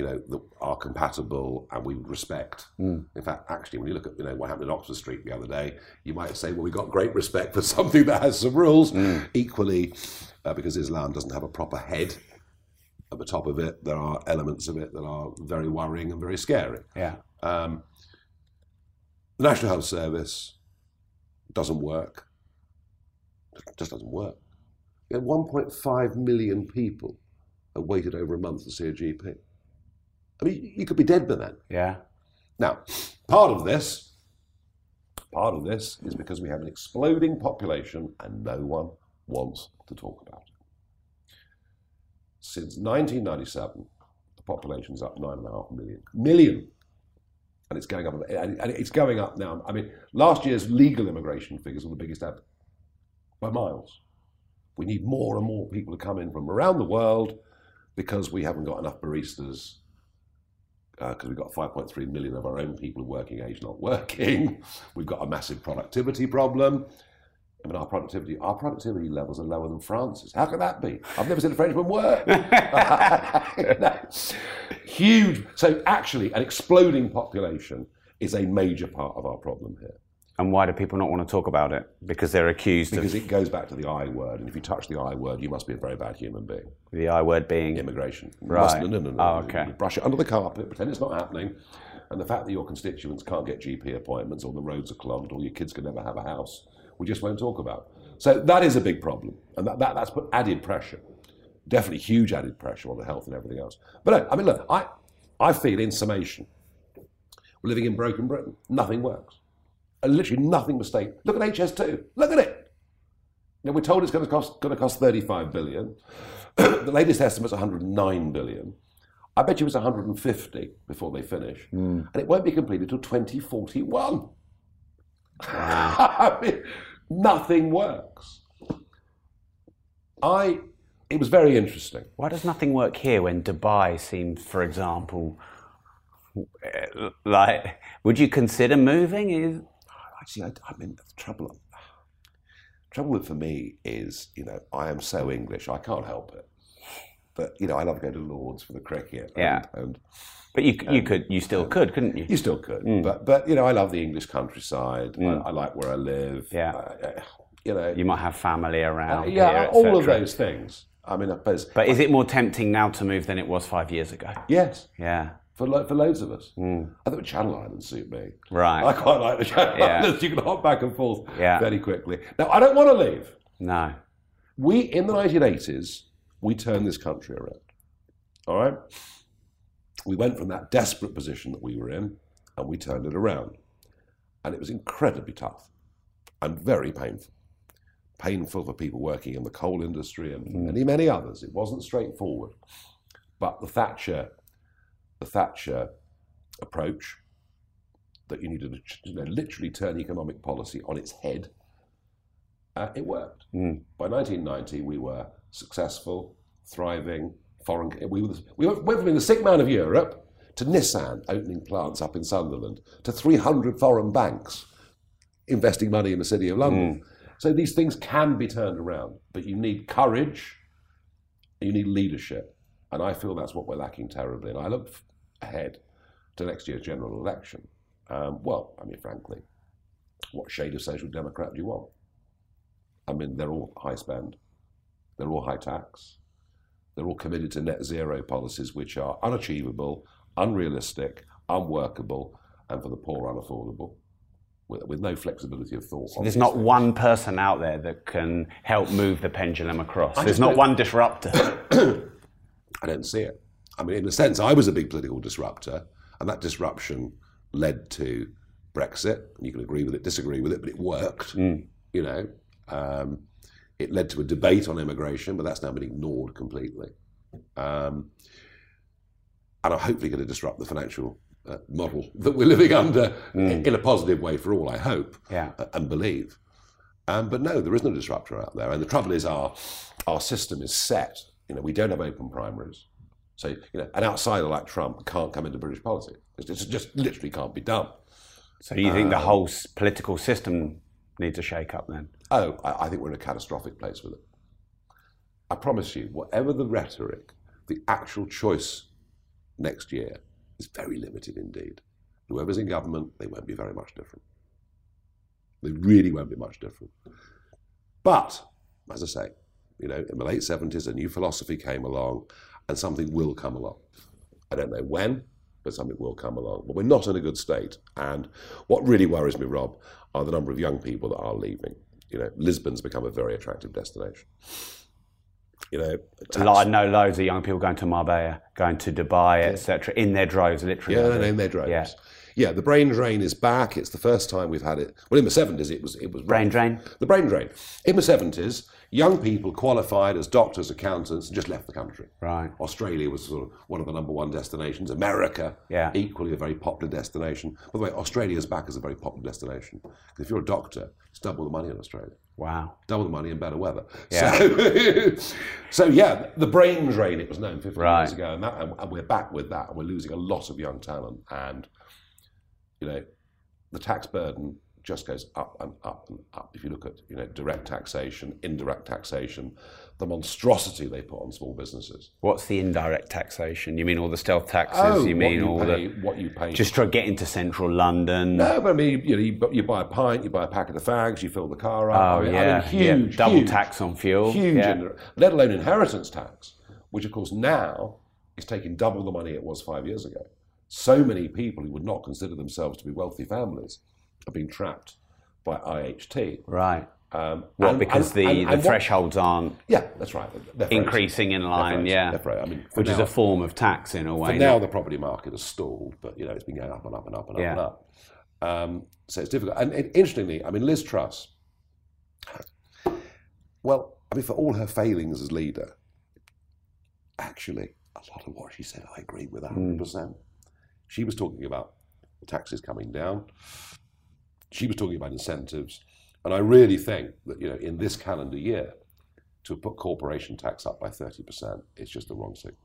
you know, that are compatible and we respect. In fact, actually, when you look at you know what happened in Oxford Street the other day, you might say, well, we've got great respect for <laughs> something that has some rules. Equally, uh, because Islam doesn't have a proper head, at the top of it, there are elements of it that are very worrying and very scary. Yeah. Um, the National Health Service doesn't work. It just doesn't work. You know, 1.5 million people have waited over a month to see a GP. I mean, you could be dead by then. Yeah. Now, part of this, part of this is because we have an exploding population and no one wants to talk about it. Since 1997, the population's up nine and a half million. Million. And it's going up, and and it's going up now. I mean, last year's legal immigration figures were the biggest ever, by miles. We need more and more people to come in from around the world because we haven't got enough baristas Uh, because we've got 5.3 million of our own people working age not working. <laughs> We've got a massive productivity problem. I mean, our productivity, our productivity levels are lower than France's. How can that be? I've never seen a Frenchman work. <laughs> Huge. So actually, an exploding population is a major part of our problem here. And why do people not want to talk about it? Because they're accused Because of it goes back to the I word, and if you touch the I word, you must be a very bad human being. the I word being. Immigration. Right. must- no, no, no, no. Oh, okay. You brush it under the carpet, pretend it's not happening, and the fact that your constituents can't get GP appointments, or the roads are clogged, or your kids can never have a house, we just won't talk about. So that is a big problem, and that, that that's put added pressure, definitely huge added pressure on the health and everything else. But no, I mean, look, I I feel in summation, we're living in broken Britain. Nothing works. Literally nothing mistake. Look at HS2. Look at it. Now we're told it's going to cost going to cost 35 billion. <clears throat> the latest estimate's 109 billion. I bet you it's 150 before they finish, and it won't be completed till 2041. <laughs> I mean, nothing works. I. It was very interesting. Why does nothing work here when Dubai seems, for example, eh, like, would you consider moving? Actually, I, I mean, the trouble. Trouble with for me is, you know, I am so English, I can't help it. But you know, I love to go to Lords for the cricket. And, Yeah. and but you you could you still could, couldn't you? You still could, but but you know, I love the English countryside. I, I like where I live. Yeah. Uh, uh, you know, You might have family around. yeah, here, all of those things. I mean, I suppose. But is it more tempting now to move than it was five years ago? yes, Yeah. For lo- for loads of us. Hmm. I think Channel Islands suit me. Right. I quite like the Channel Yeah. Islands. <laughs> You can hop back and forth Yeah. very quickly. Now, I don't want to leave. No. We in the 1980s, we turned this country around. All right. We went from that desperate position that we were in, and we turned it around, and it was incredibly tough and very painful. Painful for people working in the coal industry and hmm. many, many others. It wasn't straightforward, but the Thatcher, the Thatcher approach that you needed to you know, literally turn economic policy on its head, uh, it worked. By 1990, we were successful, thriving, foreign. We, were, we went from being the sick man of Europe to Nissan opening plants up in Sunderland to 300 foreign banks investing money in the city of London. So these things can be turned around, but you need courage, you need leadership, and I feel that's what we're lacking terribly. And I look ahead to next year's general election. Um, well, I mean, frankly, what shade of social democrat do you want? I mean, they're all high spend, they're all high tax, they're all committed to net zero policies which are unachievable, unrealistic, unworkable, and for the poor, unaffordable, with, with no flexibility of thought. on There's not things. one person out there that can help move the pendulum across. There's not one disruptor. <coughs> I don't see it. I mean, in a sense, I was a big political disruptor, and that disruption led to Brexit. And you can agree with it, disagree with it, but it worked. You know, um, it led to a debate on immigration, but that's now been ignored completely. Um, and I'm hopefully going to disrupt the financial uh, model <laughs> that we're living under in, in a positive way for all. I hope Yeah. and believe. Um, but no, there is no disruptor out there. And the trouble is, our our system is set. You know, we don't have open primaries. So you know, an outsider like Trump can't come into British politics. It just, literally can't be done. So you think the um, whole political system needs a shake up then? Oh, I, I think we're in a catastrophic place with it. I promise you, whatever the rhetoric, the actual choice next year is very limited indeed. Whoever's in government, they won't be very much different. They really won't be much different. But, as I say, you know, in the late 70s, a new philosophy came along and something will come along. I don't know when, but something will come along. But we're not in a good state. And what really worries me, Rob, are the number of young people that are leaving. You know, Lisbon's become a very attractive destination. You know, I know loads of young people going to Marbella, going to Dubai, etc., in their droves, literally. Yeah, in their droves. Yeah. Yeah. the brain drain is back. It's the first time we've had it. Well, in the seventies, it was it was Brain drain? The brain drain. In the seventies, young people qualified as doctors, accountants, and just left the country. Right. Australia was sort of one of the number one destinations. America, Yeah. equally a very popular destination. By the way, Australia's back as a very popular destination. if you're a doctor, it's double the money in Australia Wow. double the money and better weather. Yeah. So, <laughs> so yeah, the brain drain it was known 15 Right. years ago, and, that, and, and we're back with that, and we're losing a lot of young talent. And you know, the tax burden just goes up and up and up. If you look at you know direct taxation, indirect taxation, the monstrosity they put on small businesses. What's the indirect taxation? You mean all the stealth taxes? Oh, you mean Oh, you all pay, the what you pay just to get into central London? No, but I mean, you know, you, you buy a pint, you buy a packet of the fags, you fill the car up. Oh I mean, yeah, I mean, huge, yeah. Double huge, tax on fuel. huge, Yeah. in- let alone inheritance tax, which of course now is taking double the money it was five years ago. So many people who would not consider themselves to be wealthy families are being trapped by IHT. Right. Um, Well, and- because and- the, and- the what- thresholds aren't yeah, that's right. They're increasing in line. Yeah. I mean, Which is a form of tax in a way. For now, the property market has stalled, but you know it's been going up and up and up and up and up. Um, so it's difficult. And, and interestingly, I mean, Liz Truss. Well, I mean, for all her failings as leader, actually, a lot of what she said, I agree with hundred percent. She was talking about taxes coming down. She was talking about incentives, and I really think that you know, in this calendar year, to put corporation tax up by thirty percent, it's just the wrong signal.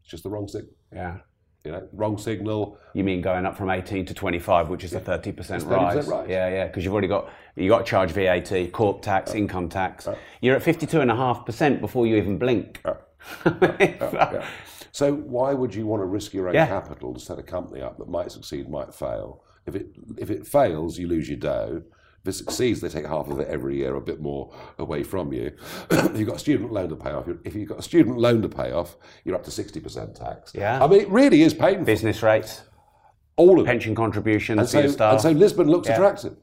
It's just the wrong signal. yeah. You know, wrong signal. You mean going up from 18 to 25, which is a 30% It's 30% rise? rise. Yeah, yeah, because you've already got you got to charge VAT, corp tax, income tax. You're at 52.5% before you even blink. Yeah. <laughs> So why would you want to risk your own Yeah. capital to set a company up that might succeed, might fail? If it if it fails, you lose your dough. If it succeeds, they take half of it every year, a bit more away from you. <clears throat> if you've got a student loan to pay off, if you've got a student loan to pay off, you're up to sixty percent tax. Yeah. I mean, it really is painful. Business rates, All of it. pension contributions And so, and so Lisbon looks Yeah. attractive.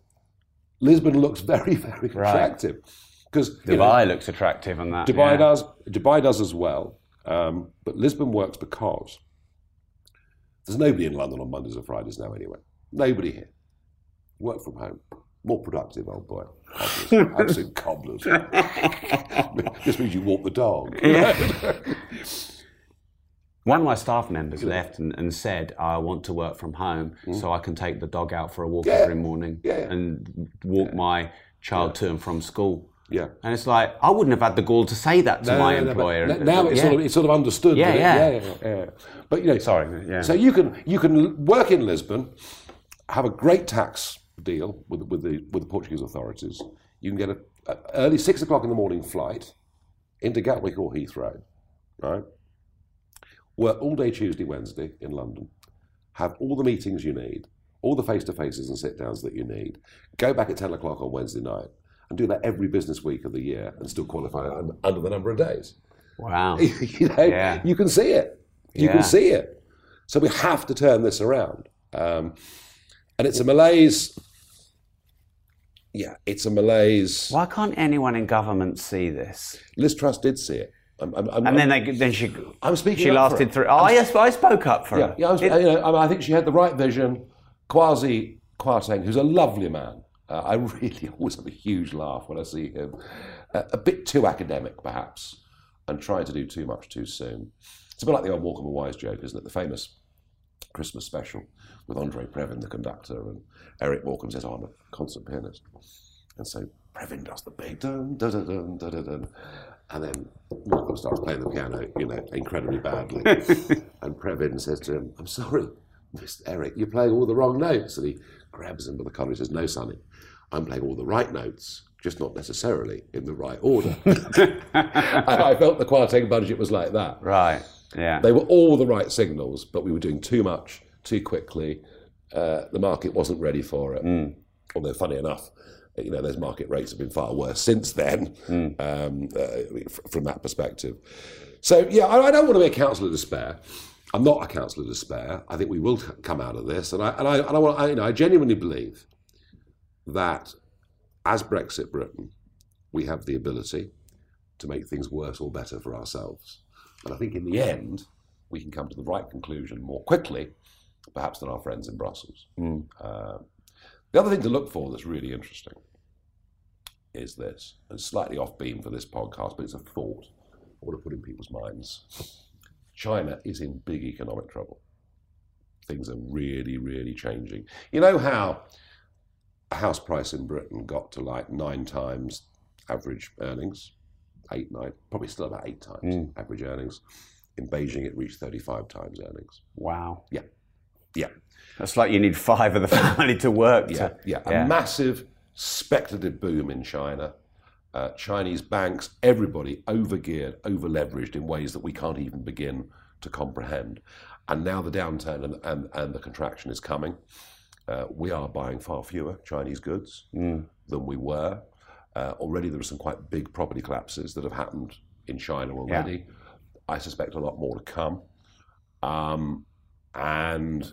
Lisbon looks very, <laughs> very attractive because Dubai looks attractive on that. Dubai yeah. does. Dubai does as well. Um, but Lisbon works because there's nobody in London on Mondays or Fridays now. Anyway, nobody here. Work from home. More productive, old boy. <laughs> Absolute cobblers. <laughs> this means you walk the dog. <laughs> One of my staff members left and, and said, I want to work from home so I can take the dog out for a walk Mm. Yeah. every morning Yeah, yeah. and walk my child to and from school. Yeah. And it's like, I wouldn't have had the gall to say that to my No, no, no, employer. n- now it's Yeah. sort of it's sort of understood. Yeah, it- yeah. yeah, yeah. But you know, Sorry, yeah. So you can you can work in Lisbon, have a great tax deal with with the with the Portuguese authorities. You can get a, a early six o'clock in the morning flight into Gatwick or Heathrow, right? Work all day Tuesday, Wednesday in London. Have all the meetings you need, all the face to faces and sit downs that you need. Go back at ten o'clock on Wednesday night and do that every business week of the year and still qualify under the number of days Wow. <laughs> you know, Yeah. you can see it. You Yeah. can see it. So we have to turn this around. Um, and it's a malaise. Yeah, it's a malaise. Why can't anyone in government see this? Liz Truss did see it. I'm, I'm, I'm, And then they, then she, I'm speaking she lasted through. Oh, yes, I spoke up for yeah, her. yeah, I, was, It- you know, I, think she had the right vision. Kwasi Kwarteng, who's a lovely man. Uh, I really <laughs> always have a huge laugh when I see him. Uh, a bit too academic, perhaps, and trying to do too much too soon. It's a bit like the old Morecambe and Wise joke, isn't it? The famous Christmas special with Andre Previn, the conductor, and Eric Morecambe says, oh, I'm a concert pianist. And so Previn does the big dun, dun, dun, dun, dun, dun, dun. And then Morecambe starts playing the piano, you know, incredibly badly. <laughs> and Previn says to him, I'm sorry, Mr. Eric, you're playing all the wrong notes. And he grabs him by the collar and says, No, Sonny, I'm playing all the right notes, just not necessarily in the right order. <laughs> and I felt the Kwarteng budget was like that. Right. Yeah. They were all the right signals, but we were doing too much too quickly. Uh, the market wasn't ready for it. Although, funny enough, you know, those market rates have been far worse since then um, uh, from that perspective. So, yeah, I, I don't want to be a counsel of despair. I'm not a counsel of despair. I think we will come out of this. And I, and I, and I, want, I, you know, I genuinely believe that as Brexit Britain, we have the ability to make things worse or better for ourselves. And I think in the end, we can come to the right conclusion more quickly, perhaps than our friends in Brussels. Uh, the other thing to look for that's really interesting is this, and slightly off beam for this podcast, but it's a thought I want to put in people's minds. China is in big economic trouble. Things are really, really changing. You know how a house price in Britain got to like nine times average earnings? Eight, nine, probably still about eight times mm. average earnings. In Beijing, it reached 35 times earnings. Wow. Yeah. Yeah. That's like you need five of the family to work. Yeah, to, yeah, a massive speculative boom in China. Uh, Chinese banks, everybody overgeared, over leveraged in ways that we can't even begin to comprehend. And now the downturn and, and, and the contraction is coming. Uh, we are buying far fewer Chinese goods than we were. Uh, already there are some quite big property collapses that have happened in China already. I suspect a lot more to come. Um, and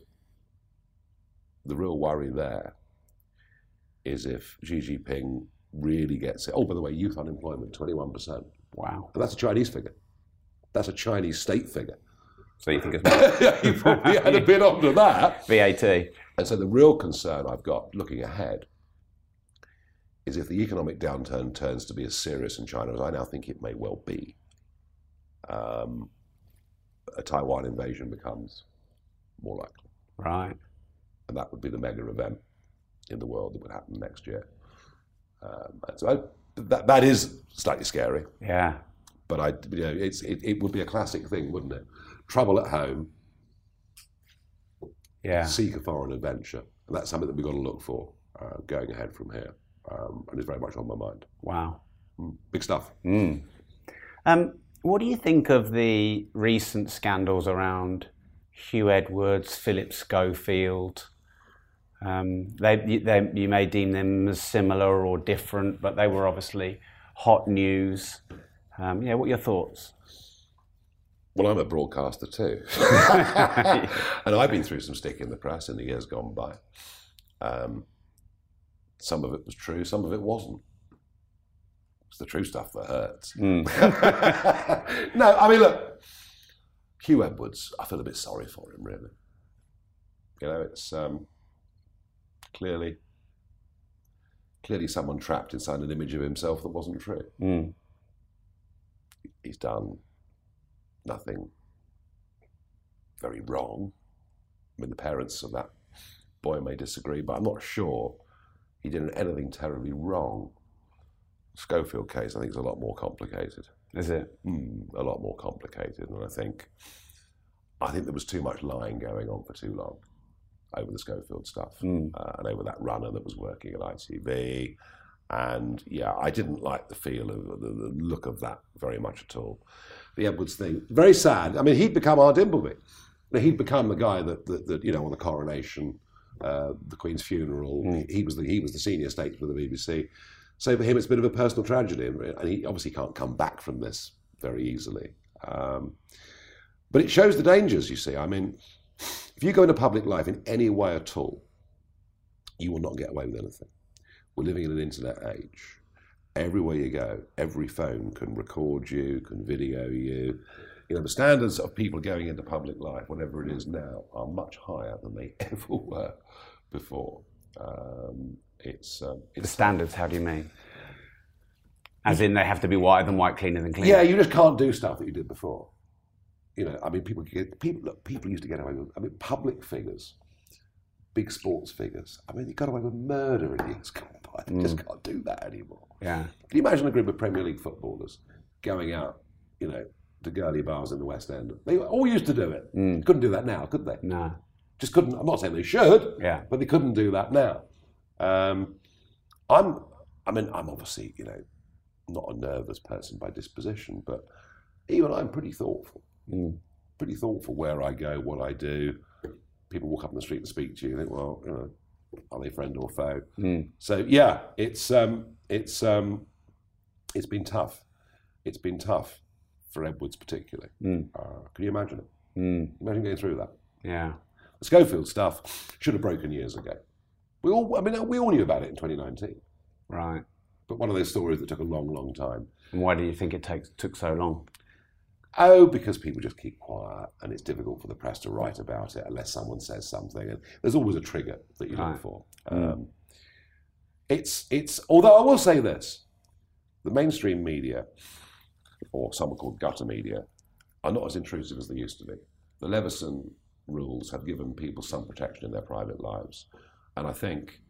the real worry there is if Xi Jinping really gets it. Oh, by the way, youth unemployment, 21%. Wow. And that's a Chinese figure. That's a Chinese state figure. So you think it's he <laughs> probably had a bit onto that. VAT? And so the real concern I've got looking ahead is if the economic downturn turns to be as serious in China as I now think it may well be, um, a Taiwan invasion becomes more likely. Right. And that would be the mega event in the world that would happen next year. Um, and so I, that, that is slightly scary. Yeah. But I, you know, it's, it, it would be a classic thing, wouldn't it? Trouble at home, Yeah. seek a foreign adventure. And that's something that we've got to look for uh, going ahead from here. Um, and it's very much on my mind. Wow. Big stuff. Um, what do you think of the recent scandals around Huw Edwards, Philip Schofield? Um, they, they, you may deem them as similar or different, but they were obviously hot news. Um, yeah, what are your thoughts? Well, I'm a broadcaster too. <laughs> and I've been through some stick in the press in the years gone by. Um, some of it was true, some of it wasn't. It's the true stuff that hurts. <laughs> <laughs> no, I mean, look, Huw Edwards, I feel a bit sorry for him, really. You know, it's um, clearly, clearly someone trapped inside an image of himself that wasn't true. Mm. He's done nothing very wrong. I mean, the parents of that boy may disagree, but I'm not sure he did anything terribly wrong. Schofield case, I think, is a lot more complicated. Is it? Mm, a lot more complicated, and I think, I think there was too much lying going on for too long over the Schofield stuff uh, and over that runner that was working at ITV. And yeah, I didn't like the feel of the, the look of that very much at all. The Edwards thing, very sad. I mean, he'd become our Dimbleby. He'd become the guy that, that, that you know, on the coronation, uh, the Queen's funeral, he was the he was the senior statesman of the BBC. So for him, it's a bit of a personal tragedy, and and he obviously can't come back from this very easily. Um, but it shows the dangers. You see, I mean, if you go into public life in any way at all, you will not get away with anything. We're living in an internet age. Everywhere you go, every phone can record you, can video you. You know, the standards of people going into public life, whatever it is now, are much higher than they <laughs> ever were before. Um, it's um, The it's standards, how do you mean? As in they have to be whiter than white, cleaner than clean? Yeah, you just can't do stuff that you did before. You know, I mean, people get people. Look, people used to get away with. I mean, public figures, big sports figures. I mean, they got away with murder in years gone by. They just can't do that anymore. Yeah. Can you imagine a group of Premier League footballers going out, you know, to girly bars in the West End? They all used to do it. Couldn't do that now, could they? No. Just couldn't. I'm not saying they should. Yeah. But they couldn't do that now. Um, I'm. I mean, I'm obviously, you know, not a nervous person by disposition, but even I'm pretty thoughtful. Pretty thoughtful where I go, what I do. People walk up in the street and speak to you. You think, well, you know, are they friend or foe? Mm. So yeah, it's um, it's um, it's been tough. It's been tough for Edwards particularly. Mm. Uh, can you imagine it? Mm. Imagine going through that. Yeah. The Schofield stuff should have broken years ago. We all, I mean, we all knew about it in 2019, Right. but one of those stories that took a long, long time. And why do you think it takes took so long? Oh, because people just keep quiet, and it's difficult for the press to write about it unless someone says something, and there's always a trigger that you Right. look for. Mm. Um, it's it's. Although I will say this, the mainstream media, or some are called gutter media, are not as intrusive as they used to be. The Leveson rules have given people some protection in their private lives, and I think,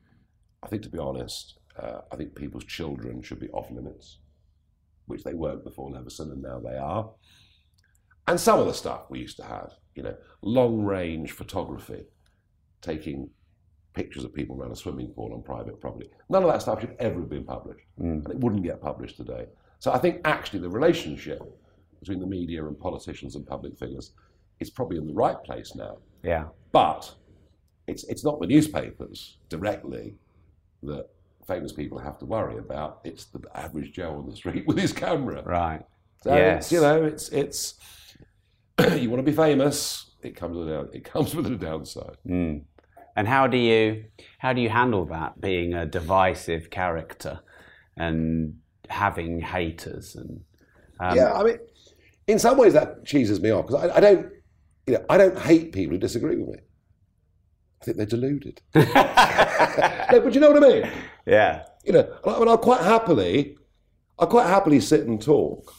I think to be honest, uh, I think people's children should be off limits, which they weren't before Leveson, and now they are. And some of the stuff we used to have, you know, long range photography, taking pictures of people around a swimming pool on private property. None of that stuff should ever have been published, Mm. and it wouldn't get published today. So I think actually the relationship between the media and politicians and public figures is probably in the right place now. Yeah. But it's it's not the newspapers directly that famous people have to worry about. It's the average Joe on the street <laughs> with his camera. Right. So Yes. it's, you know, it's it's <clears throat> you want to be famous. It comes with a it comes with a downside. Mm. And how do you how do you handle that being a divisive character and having haters and um, yeah, I mean, in some ways that cheeses me off because I, I don't, you know, I don't hate people who disagree with me. I think they're deluded. <laughs> no, but you know what I mean. yeah You know, I mean, I'll quite happily, I'll quite happily sit and talk.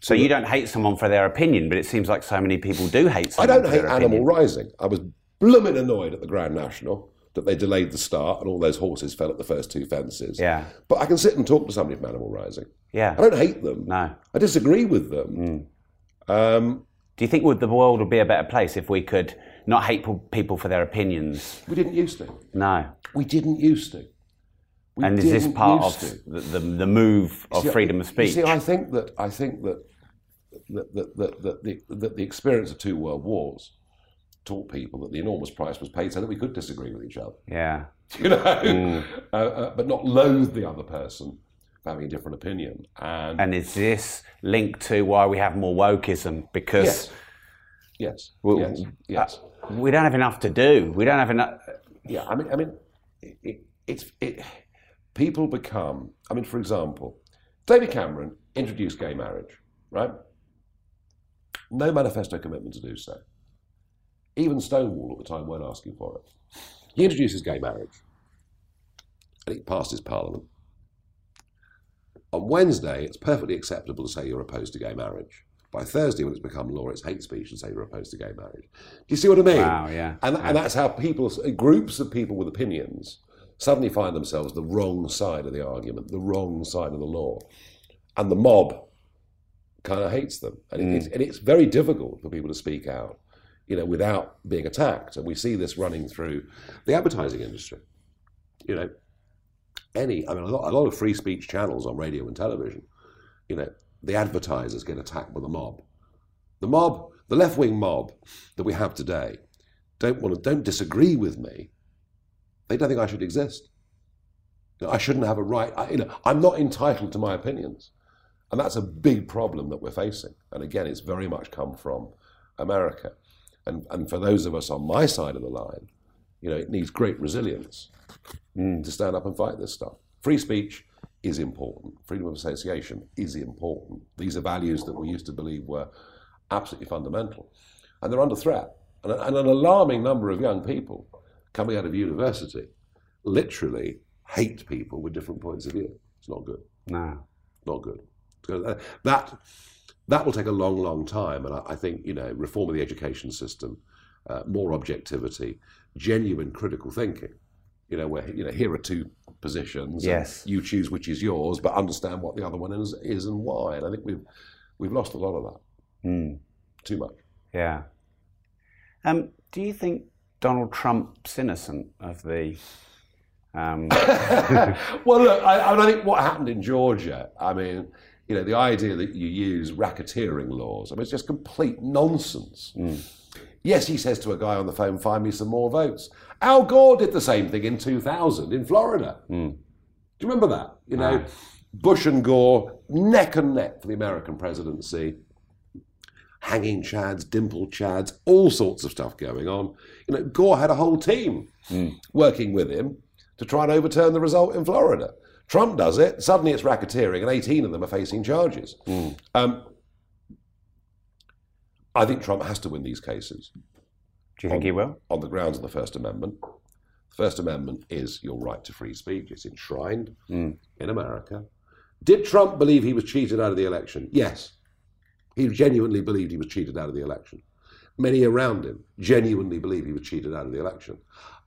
So you don't hate someone for their opinion but it seems like so many people do hate someone. I don't hate Animal opinion. Rising. I was blooming annoyed at the Grand National that they delayed the start and all those horses fell at the first two fences. yeah But I can sit and talk to somebody from Animal Rising. yeah I don't hate them. no I disagree with them. Um, do you think would the world would be a better place if we could not hate people for their opinions we didn't used to. no We didn't used to. We and is this part of the, the, the move of See, freedom of you speech See, I think that I think that that, that, that, that, the, that the experience of two world wars taught people that the enormous price was paid so that we could disagree with each other. yeah <laughs> You know, Mm. uh, uh, but not loathe the other person for having a different opinion. And, and is this linked to why we have more wokeism because yes, yes, Well, yes, yes. we don't have enough to do we don't have enough Yeah, I mean, I mean, it, it, it's it. People become. I mean, for example, David Cameron introduced gay marriage, right? No manifesto commitment to do so. Even Stonewall at the time weren't asking for it. He introduces gay marriage, and it passes parliament. On Wednesday, it's perfectly acceptable to say you're opposed to gay marriage. By Thursday, when it's become law, it's hate speech to say you're opposed to gay marriage. Do you see what I mean? Wow, yeah. And, and that's how people, groups of people with opinions, suddenly find themselves the wrong side of the argument, the wrong side of the law. And the mob kind of hates them. And, Mm. it's, and it's very difficult for people to speak out, you know, without being attacked. And we see this running through the advertising industry. You know, any, I mean, a lot, a lot of free speech channels on radio and television, you know, the advertisers get attacked by the mob. The mob, the left wing mob that we have today, don't want to, don't disagree with me. They don't think I should exist. I shouldn't have a right. I, you know, I'm not entitled to my opinions, and that's a big problem that we're facing. And again, it's very much come from America. And and for those of us on my side of the line, you know, it needs great resilience mm, to stand up and fight this stuff. Free speech is important. Freedom of association is important. These are values that we used to believe were absolutely fundamental, and they're under threat. And, and an alarming number of young people coming out of university literally hate people with different points of view. It's not good. no Not good. Uh, That that will take a long, long time, and I, I think you know reform of the education system, uh, more objectivity, genuine critical thinking. You know, where you know here are two positions. Yes. you choose which is yours, but understand what the other one is, is and why. And I think we've we've lost a lot of that. Mm. Too much. Yeah. Um, do you think Donald Trump's innocent of the? Um, <laughs> well, look, I, I think what happened in Georgia, I mean, you know, the idea that you use racketeering laws, I mean, it's just complete nonsense. Hmm. Yes, he says to a guy on the phone, find me some more votes. Al Gore did the same thing in 2000 in Florida. Hmm. Do you remember that? You know, ah. Bush and Gore neck and neck for the American presidency. Hanging chads, dimple chads, all sorts of stuff going on. You know, Gore had a whole team hmm. working with him to try and overturn the result in Florida. Trump does it. Suddenly, it's racketeering, and 18 of them are facing charges. Um, I think Trump has to win these cases Do you think he will? on the grounds of the First Amendment. The First Amendment is your right to free speech. It's enshrined in America. Did Trump believe he was cheated out of the election? Yes. He genuinely believed he was cheated out of the election. Many around him genuinely believe he was cheated out of the election.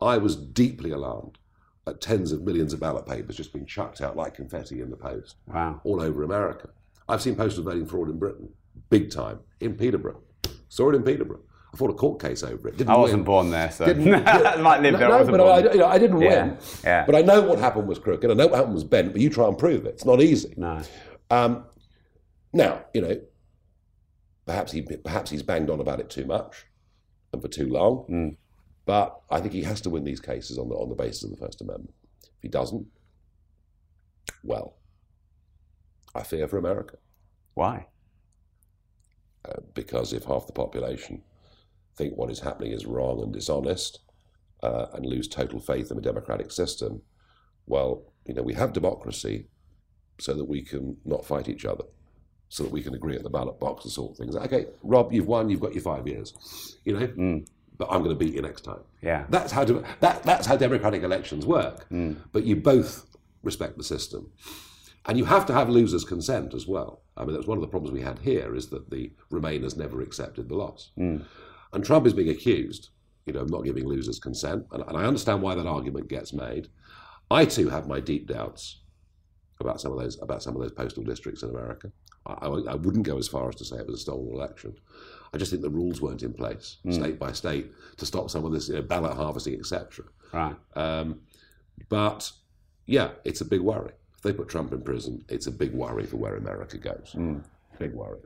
I was deeply alarmed at tens of millions of ballot papers just being chucked out like confetti in the post Wow. all over America. I've seen postal voting fraud in Britain, big time, in Peterborough. Saw it in Peterborough. I fought a court case over it. Didn't I wasn't win. born there, so Didn't- <laughs> I might live no, there. I no, wasn't but I, you know, I didn't Yeah, win. yeah. But I know what happened was crooked. I know what happened was bent. But you try and prove it. It's not easy. No. Um, now, you know, perhaps he perhaps he's banged on about it too much and for too long. Mm. But I think he has to win these cases on the on the basis of the First Amendment. If he doesn't, well, I fear for America Why? uh, because if half the population think what is happening is wrong and dishonest uh, and lose total faith in the democratic system, well, you know, we have democracy so that we can not fight each other, so that we can agree at the ballot box and sort things. out. Okay, Rob, you've won. You've got your five years. You know, but I'm going to beat you next time. Yeah. That's how that, that's how democratic elections work. Hmm. But you both respect the system, and you have to have losers' consent as well. I mean, that's one of the problems we had here is that the Remainers never accepted the loss, hmm. and Trump is being accused, you know, of not giving losers' consent, and, and I understand why that argument gets made. I too have my deep doubts about some of those about some of those postal districts in America. I, I, I wouldn't go as far as to say it was a stolen election. I just think the rules weren't in place, hmm. state by state, to stop some of this you know, ballot harvesting, etc. Right. Um, but yeah, it's a big worry. If they put Trump in prison, it's a big worry for where America goes. Hmm. Big worry.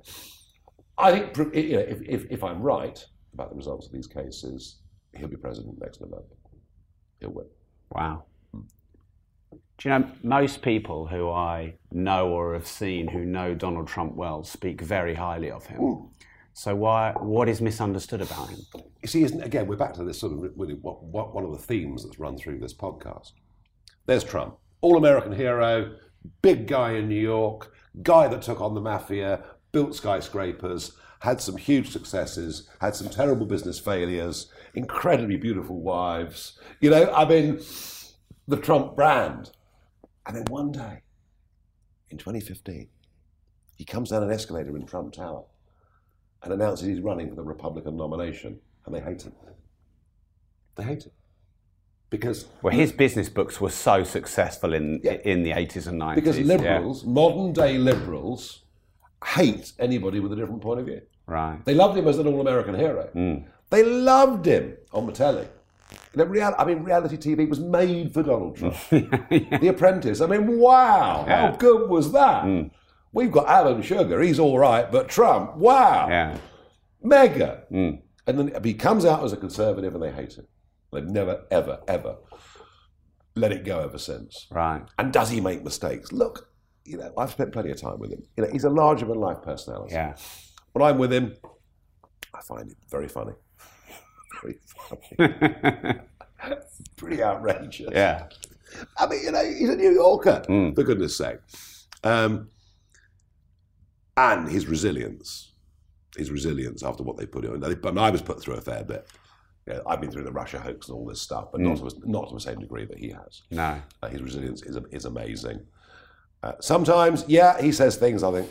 I think you know, if, if, if I'm right about the results of these cases, he'll be president next November. He'll win. Wow. Hmm. Do you know, most people who I know or have seen who know Donald Trump well speak very highly of him. So why? What is misunderstood about him? You see, isn't again, we're back to this sort of really what, what, one of the themes that's run through this podcast. There's Trump, all American hero, big guy in New York, guy that took on the mafia, built skyscrapers, had some huge successes, had some terrible business failures, incredibly beautiful wives. You know, I mean, the Trump brand. And then one day, in 2015, he comes down an escalator in Trump Tower and announces he's running for the Republican nomination, and they hate him. They hate him because Well, his business books were so successful in Yeah. in the eighties and nineties. because liberals, modern day liberals, hate anybody with a different point of view. right? They loved him as an all-American hero. Hmm. They loved him on the telly. You know, real, I mean, reality TV was made for Donald Trump. <laughs> The Apprentice. I mean, wow, Yeah. how good was that? Hmm. We've got Alan Sugar. He's all right, but Trump, wow. Yeah. mega. And then he comes out as a conservative and they hate him. They've never, ever, ever let it go ever since. Right. And does he make mistakes? Look, you know, I've spent plenty of time with him. You know, he's a larger than life personality. Yeah. When I'm with him, I find it very funny. <laughs> Very funny. <laughs> Pretty outrageous. Yeah. I mean, you know, he's a New Yorker, for goodness sake. Um, and his resilience, his resilience after what they put in. But I was put through a fair bit. Yeah, I've been through the Russia hoax and all this stuff, but not, to, not to the same degree that he has. No. Uh, his resilience is, is amazing. Uh, sometimes, yeah, he says things I think,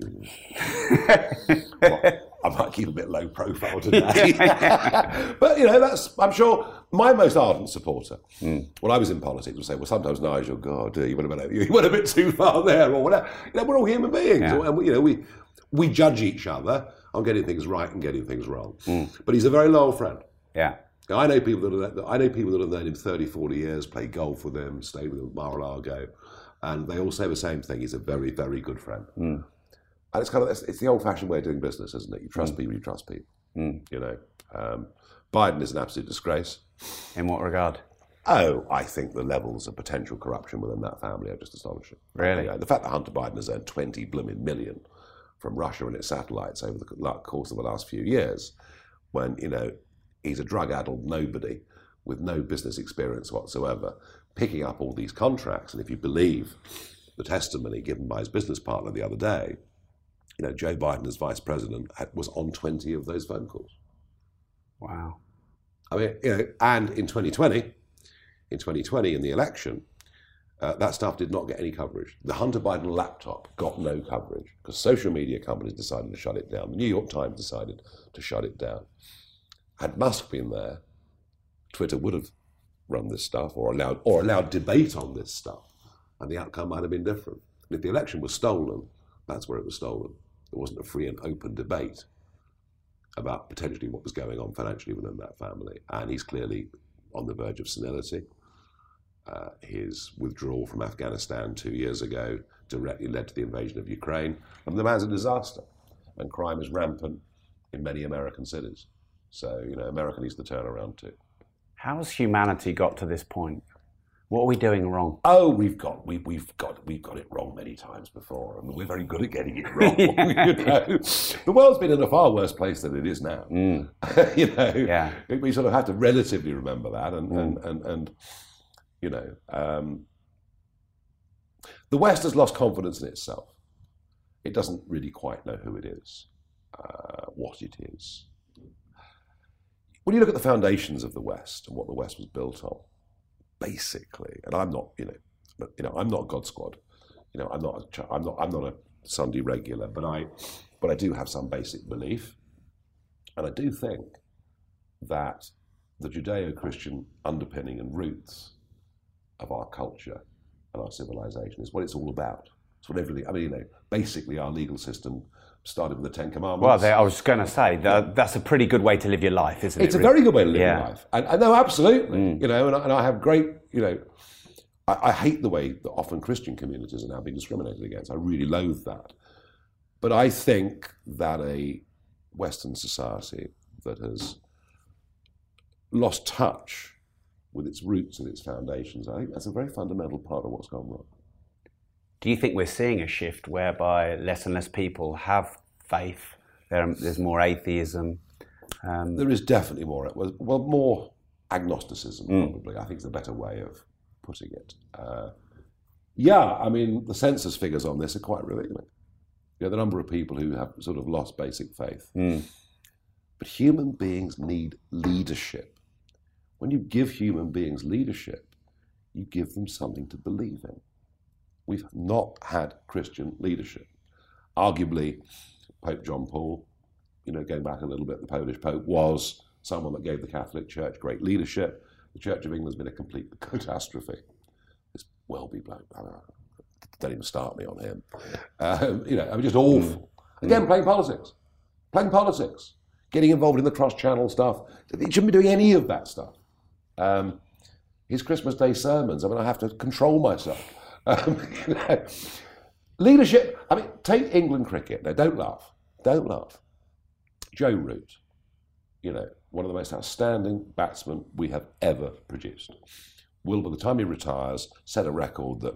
"Mm, <laughs> well, I might keep a bit low profile today. <laughs> but, you know, that's, I'm sure, my most ardent supporter hmm. when I was in politics would say, well, sometimes Nigel, God, you went a bit, you went a bit too far there or whatever. You know, we're all human beings. Yeah. And, we- you know, we, we judge each other on getting things right and getting things wrong. Hmm. But he's a very loyal friend. Yeah. I know people that are, I know people that have known him 30, 40 years, play golf with him, stay with him at Mar-a-Lago, and they all say the same thing. He's a very, very good friend. Hmm. And it's kind of it's, the old-fashioned way of doing business, isn't it? You trust people, you trust people. You know, um, Biden is an absolute disgrace. In what regard? Oh, I think the levels of potential corruption within that family are just astonishing. Really? You know, the fact that Hunter Biden has earned 20 blooming million from Russia and its satellites over the course of the last few years, when, you know, he's a drug addled nobody with no business experience whatsoever, picking up all these contracts. And if you believe the testimony given by his business partner the other day, you know, Joe Biden as vice president was on 20 of those phone calls. Wow. I mean, you know, and in 2020, in 2020 in the election, uh, that stuff did not get any coverage. The Hunter Biden laptop got no coverage because social media companies decided to shut it down. The New York Times decided to shut it down. Had Musk been there, Twitter would have run this stuff or allowed or allowed debate on this stuff, and the outcome might have been different. And if the election was stolen, that's where it was stolen. There wasn't a free and open debate about potentially what was going on financially within that family, and he's clearly on the verge of senility. Uh, his withdrawal from Afghanistan two years ago directly led to the invasion of Ukraine. And the man's a disaster. And crime is rampant in many American cities. So, you know, America needs to turn around too. How has humanity got to this point? What are we doing wrong? Oh, we've got we, we've got we've got it wrong many times before, and we're very good at getting it wrong. <laughs> you know? The world's been in a far worse place than it is now. Mm. <laughs> you know, Yeah. we sort of have to relatively remember that, and and, and, and you know, um, the West has lost confidence in itself. It doesn't really quite know who it is, uh, what it is. When you look at the foundations of the West and what the West was built on, basically, and I'm not, you know, but, you know, I'm not God Squad. You know, I'm not, a, I'm not, I'm not a Sunday regular, but I, but I do have some basic belief, and I do think that the Judeo-Christian underpinning and roots of our culture and our civilization is what it's all about. It's what everything. I mean, you know, basically, our legal system started with the Ten Commandments. Well, they, I was going to say that, that's a pretty good way to live your life, isn't it's it? It's a really? very good way to live Yeah. your life. And, and no, absolutely. Mm. You know, and I, and I have great, you know, I, I hate the way that often Christian communities are now being discriminated against. I really loathe that. But I think that a Western society that has lost touch with its roots and its foundations, I think that's a very fundamental part of what's gone wrong. Do you think we're seeing a shift whereby less and less people have faith? There, there's more atheism. Um, There is definitely more, well, well more agnosticism, Mm. probably. I think is a better way of putting it. Uh, yeah, I mean, the census figures on this are quite revealing. You know, the number of people who have sort of lost basic faith. Mm. But human beings need leadership. When you give human beings leadership, you give them something to believe in. We've not had Christian leadership. Arguably, Pope John Paul, you know, going back a little bit, the Polish Pope was someone that gave the Catholic Church great leadership. The Church of England's been a complete <laughs> catastrophe. This Welby bloke, don't even start me on him. Um, you know, I mean, just awful. Again, playing politics, playing politics, getting involved in the cross-channel stuff. He shouldn't be doing any of that stuff. Um, his Christmas Day sermons. I mean, I have to control myself. Um, you <laughs> know. Leadership. I mean, take England cricket. Now, don't laugh. Don't laugh. Joe Root, you know, one of the most outstanding batsmen we have ever produced, will, by the time he retires, set a record that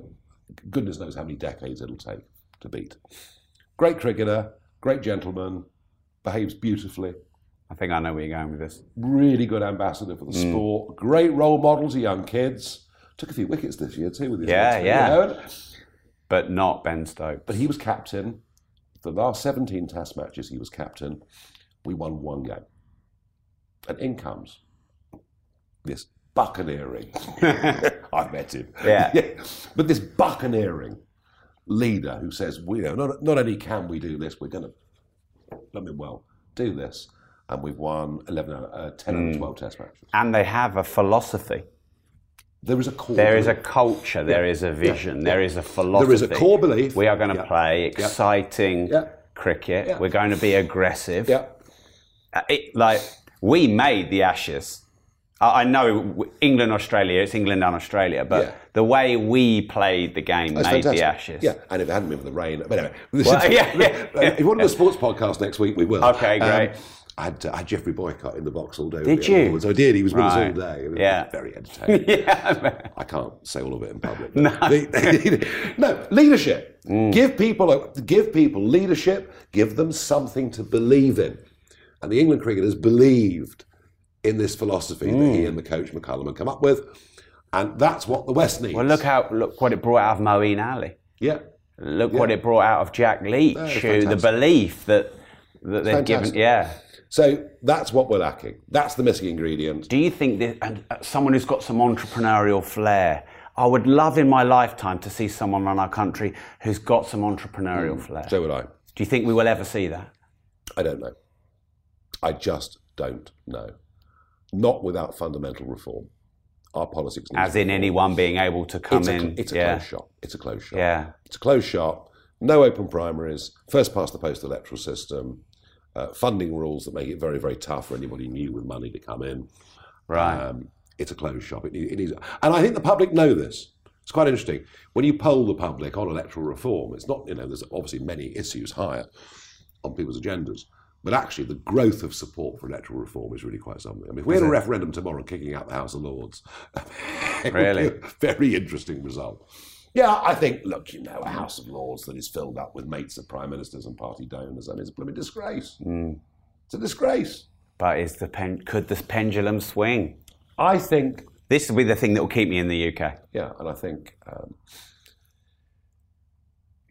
goodness knows how many decades it'll take to beat. Great cricketer, great gentleman, behaves beautifully, I think I know where you're going with this. really good ambassador for the Mm. sport, great role model to young kids. Took a few wickets this year too with his Yeah, legs, you yeah. know. But not Ben Stokes. But he was captain. The last 17 test matches, he was captain. We won one game. And in comes this buccaneering. <laughs> <laughs> I've met him. Yeah. <laughs> yeah. But this buccaneering leader who says, we know, not, not only can we do this, we're going to, I mean, well, do this. And we've won 11, uh, 10 Mm. out of 12 test matches. and they have a philosophy. There is a core. There is a culture. There is a vision. There is a philosophy. There is a core belief. We are going to Yeah. play exciting Yeah. cricket. Yeah. We're going to be aggressive. Yeah. Uh, it, like we made the Ashes. I I know England, Australia. It's England and Australia, but Yeah. the way we played the game That's made the. Ashes. Yeah, and if it hadn't been for the rain, but anyway, Well, <laughs> yeah, yeah, <laughs> if you want to do a sports podcast next week, we will. Okay, great. I had, uh, I had Geoffrey Boycott in the box all day. Did you? awards. I did. He was with us all Right. day. Yeah. very <laughs> entertaining. yeah. I can't say all of it in public. <laughs> the- no, leadership. Give people a, give people leadership. Give them something to believe in. And the England cricketers believed in this philosophy that he and the coach McCullum had come up with, and that's what the West needs. Well, look how look what it brought out of Moeen Ali. yeah, Look what it brought out of Jack Leach. who the belief that that they've given. Yeah. So that's what we're lacking. That's the missing ingredient. Do you think that and uh, someone who's got some entrepreneurial flair? I would love in my lifetime to see someone run our country who's got some entrepreneurial flair. So would I. Do you think we will ever see that? I don't know. I just don't know. Not without fundamental reform. Our politics needs As in anyone being able to come it's in. cl- it's a yeah. closed shop. It's a closed shop. Yeah. It's a closed shop. No open primaries. First past the post electoral system. Uh, funding rules that make it very, very tough for anybody new with money to come in. Right. Um, it's a closed shop. It, it needs, and I think the public know this. It's quite interesting. When you poll the public on electoral reform, it's not, you know, there's obviously many issues higher on people's agendas. But actually, the growth of support for electoral reform is really quite something. I mean, if we had a referendum tomorrow kicking out the House of Lords, <laughs> it would be Really? a very interesting result. Yeah, I think, look, you know, a House of Lords that is filled up with mates of prime ministers and party donors, I mean, it's a blooming disgrace. It's a disgrace. but is the pen, could the pendulum swing? I think This will be the thing that will keep me in the UK. Yeah, and I think um,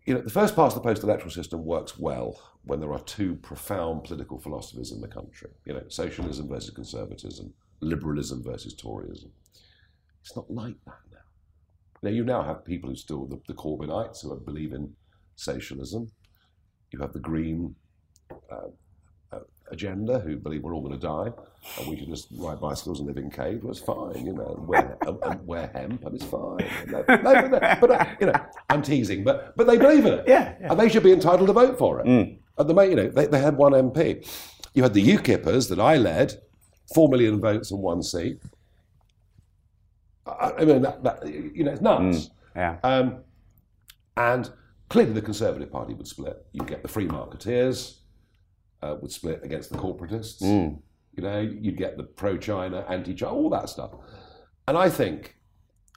you know the first part of the post-electoral system works well when there are two profound political philosophies in the country. You know, socialism versus conservatism, liberalism versus Toryism. It's not like that now. You now have people who still the, the Corbynites who believe in socialism. You have the Green uh, uh, agenda who believe we're all going to die and we can just ride bicycles and live in caves. Well, it's fine, you know, and wear, and, and wear hemp and it's fine. No, no, but, no, but uh, you know, I'm teasing, but but they believe in it. Yeah, yeah. and they should be entitled to vote for it. At the moment, you know, they, they had one MP. You had the UKIPers that I led, four million votes and one seat. I, I mean, that, that, you know, it's nuts. Yeah. Um, and clearly, the Conservative Party would split. You'd get the free marketeers uh, would split against the corporatists. You know, you'd get the pro-China, anti-China, all that stuff. And I think,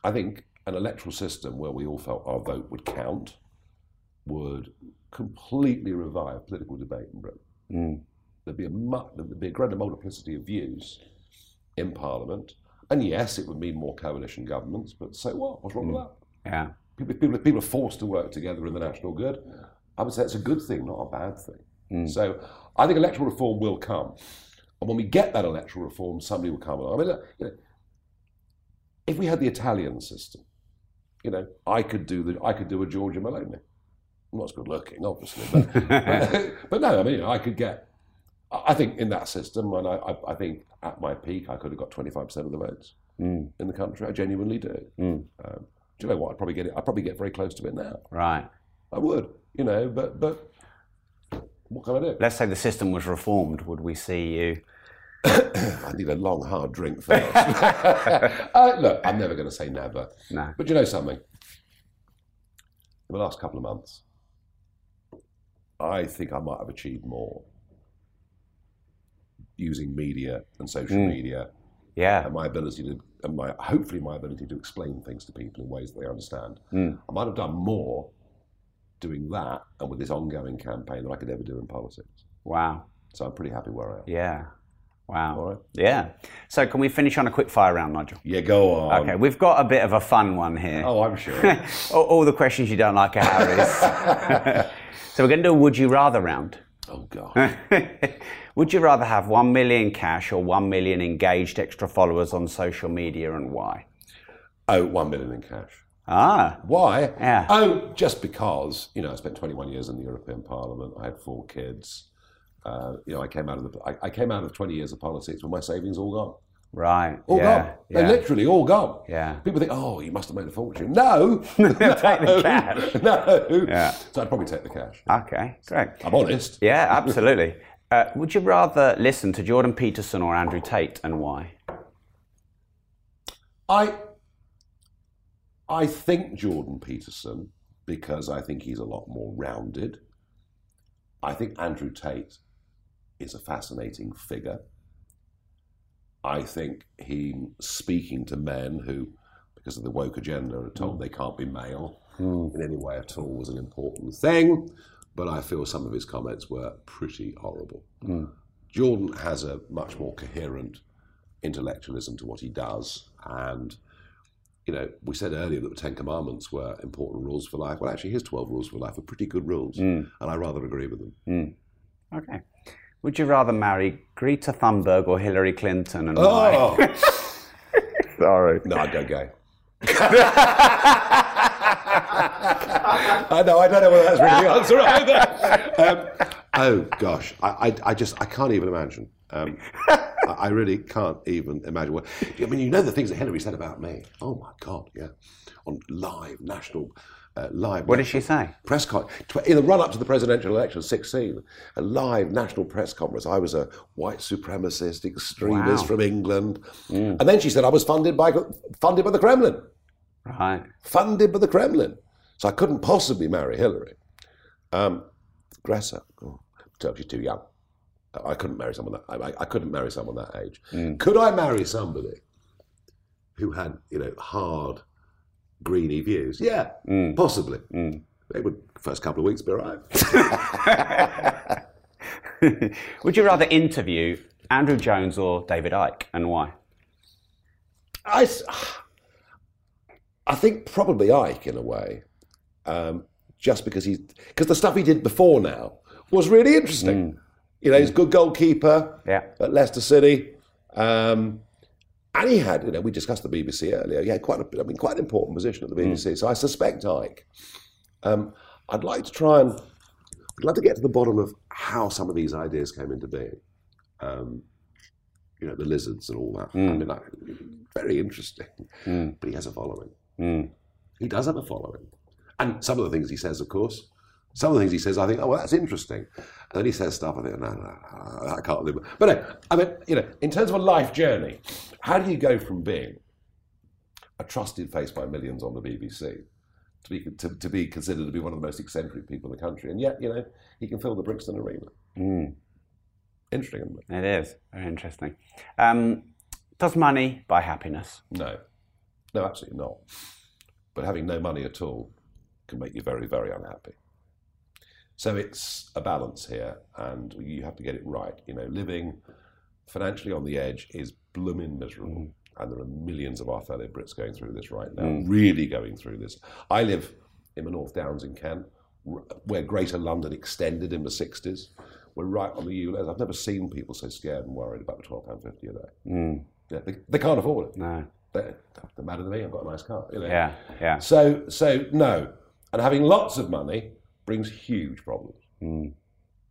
I think an electoral system where we all felt our vote would count would completely revive political debate in Britain. There'd be a there'd be a greater multiplicity of views in Parliament, and yes, it would mean more coalition governments. But so what? What's wrong with hmm. that? Yeah. people, people, people are forced to work together in the national good. I would say it's a good thing, not a bad thing. Hmm. So I think electoral reform will come. And when we get that electoral reform, somebody will come along. I mean, look, you know, if we had the Italian system, you know, I could do the I could do a Giorgia Meloni. I'm not as good looking, obviously, but, <laughs> but, but no, I mean, I could get. I I think in that system, and I, I, I think at my peak, I could have got 25% of the votes in the country. I genuinely do. Um, do you know what? I'd probably get it. I'd probably get very close to it now. Right. I would, you know, but but what can I do? Let's say the system was reformed. Would we see you? <coughs> I need a long, hard drink first. <laughs> uh, look, I'm never going to say never. No. But you know something? In the last couple of months, I think I might have achieved more using media and social hmm. media Yeah. and my ability to, and my hopefully my ability to explain things to people in ways that they understand. Hmm. I might have done more doing that and with this ongoing campaign than I could ever do in politics. Wow. So I'm pretty happy where I am. Yeah. Wow. All right. Yeah. So can we finish on a quick fire round, Nigel? Yeah, go on. Okay, we've got a bit of a fun one here. Oh, I'm sure. <laughs> all, all the questions you don't like are Harry's. <laughs> <laughs> so we're going to do a would you rather round. oh God. Would you rather have 1 million cash or 1 million engaged extra followers on social media and why? Oh, one million in cash. Ah, Why? Yeah. Oh, just because you know I spent 21 years in the European Parliament. I had four kids. Uh, you know, I came out of the I, I came out of 20 years of politics with my savings all gone. right. All yeah, gone. They're literally all gone. Yeah. People think, oh, you must have made a fortune. No. <laughs> Take the <laughs> cash. <laughs> no. Yeah. So I'd probably take the cash. Okay, great. I'm honest. Yeah, absolutely. Uh, would you rather listen to Jordan Peterson or Andrew Tate and why? I I think Jordan Peterson because I think he's a lot more rounded. I think Andrew Tate is a fascinating figure. I think he speaking to men who, because of the woke agenda, are told they can't be male in any way at all was an important thing. But I feel some of his comments were pretty horrible. Mm. Jordan has a much more coherent intellectualism to what he does, and you know, we said earlier that the Ten Commandments were important rules for life. Well, actually, his 12 rules for life are pretty good rules, mm. and I rather agree with them. Mm. Okay. Would you rather marry Greta Thunberg or Hillary Clinton and oh! why? Oh! <laughs> Sorry. no, I'd go gay. <laughs> I know, I don't know whether that's really the answer either. Um, oh, gosh. I, I, I just, I can't even imagine. Um, I, I really can't even imagine what. I mean, you know the things that Hillary said about me. Oh, my God, yeah. On live national. Uh, live What did she say? press con- tw- in the run up to the presidential election, 16, a live national press conference. I was a white supremacist extremist Wow. from England, and then she said I was funded by funded by the Kremlin, Right. funded by the Kremlin, so I couldn't possibly marry Hillary. Um, Greta, oh, she's too young. I couldn't marry someone that I, I couldn't marry someone that age. Mm. Could I marry somebody who had you know hard greeny views? Yeah, mm. possibly. Mm. They would first couple of weeks be all right. <laughs> Would you rather interview Andrew Jones or David Icke and why? I, I think probably Icke in a way, um, just because he's because the stuff he did before now was really interesting. You know, he's a good goalkeeper Yeah. at Leicester City, um, and he had you know we discussed the BBC earlier. He had quite a I mean quite an important position at the BBC. So I suspect Icke. Um, I'd like to try and I'd like to get to the bottom of how some of these ideas came into being. Um, you know, the lizards and all that. I mean, like, very interesting. But he has a following. He does have a following. And some of the things he says, of course, some of the things he says, I think, oh, well, that's interesting. And then he says stuff, I think, no, no, no, I can't live. with-" But no, I mean, you know, in terms of a life journey, how do you go from being a trusted face by millions on the BBC to be, to, to be considered to be one of the most eccentric people in the country? And yet, you know, he can fill the Brixton Arena. Interesting, isn't it? It is very interesting. Um, does money buy happiness? No, no, absolutely not. But having no money at all can make you very, very unhappy. So it's a balance here, and you have to get it right. You know, living financially on the edge is blooming miserable, mm. and there are millions of our fellow Brits going through this right now, mm. really going through this. I live in the North Downs in Kent, where Greater London extended in the 60s. We're right on the ULEZ. I've never seen people so scared and worried about the £12.50 a day. Mm. Yeah, they, they can't afford it. No. They, they're madder than me. I've got a nice car. You know? Yeah, yeah. So, so no, and having lots of money brings huge problems.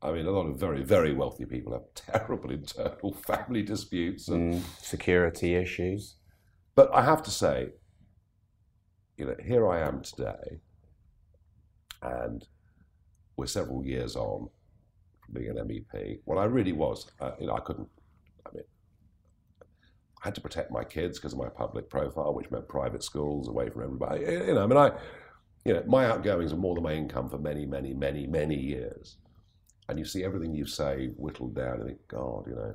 I mean, a lot of very, very wealthy people have <laughs> terrible internal family disputes, and, Security issues. but I have to say, you know, here I am today, and we're several years on from being an MEP. Well, I really was. Uh, you know, I couldn't. I mean, I had to protect my kids because of my public profile, which meant private schools away from everybody. You know, I mean, I, you know, my outgoings are more than my income for many, many, many, many years. And you see everything you say whittled down, and think, God, you know,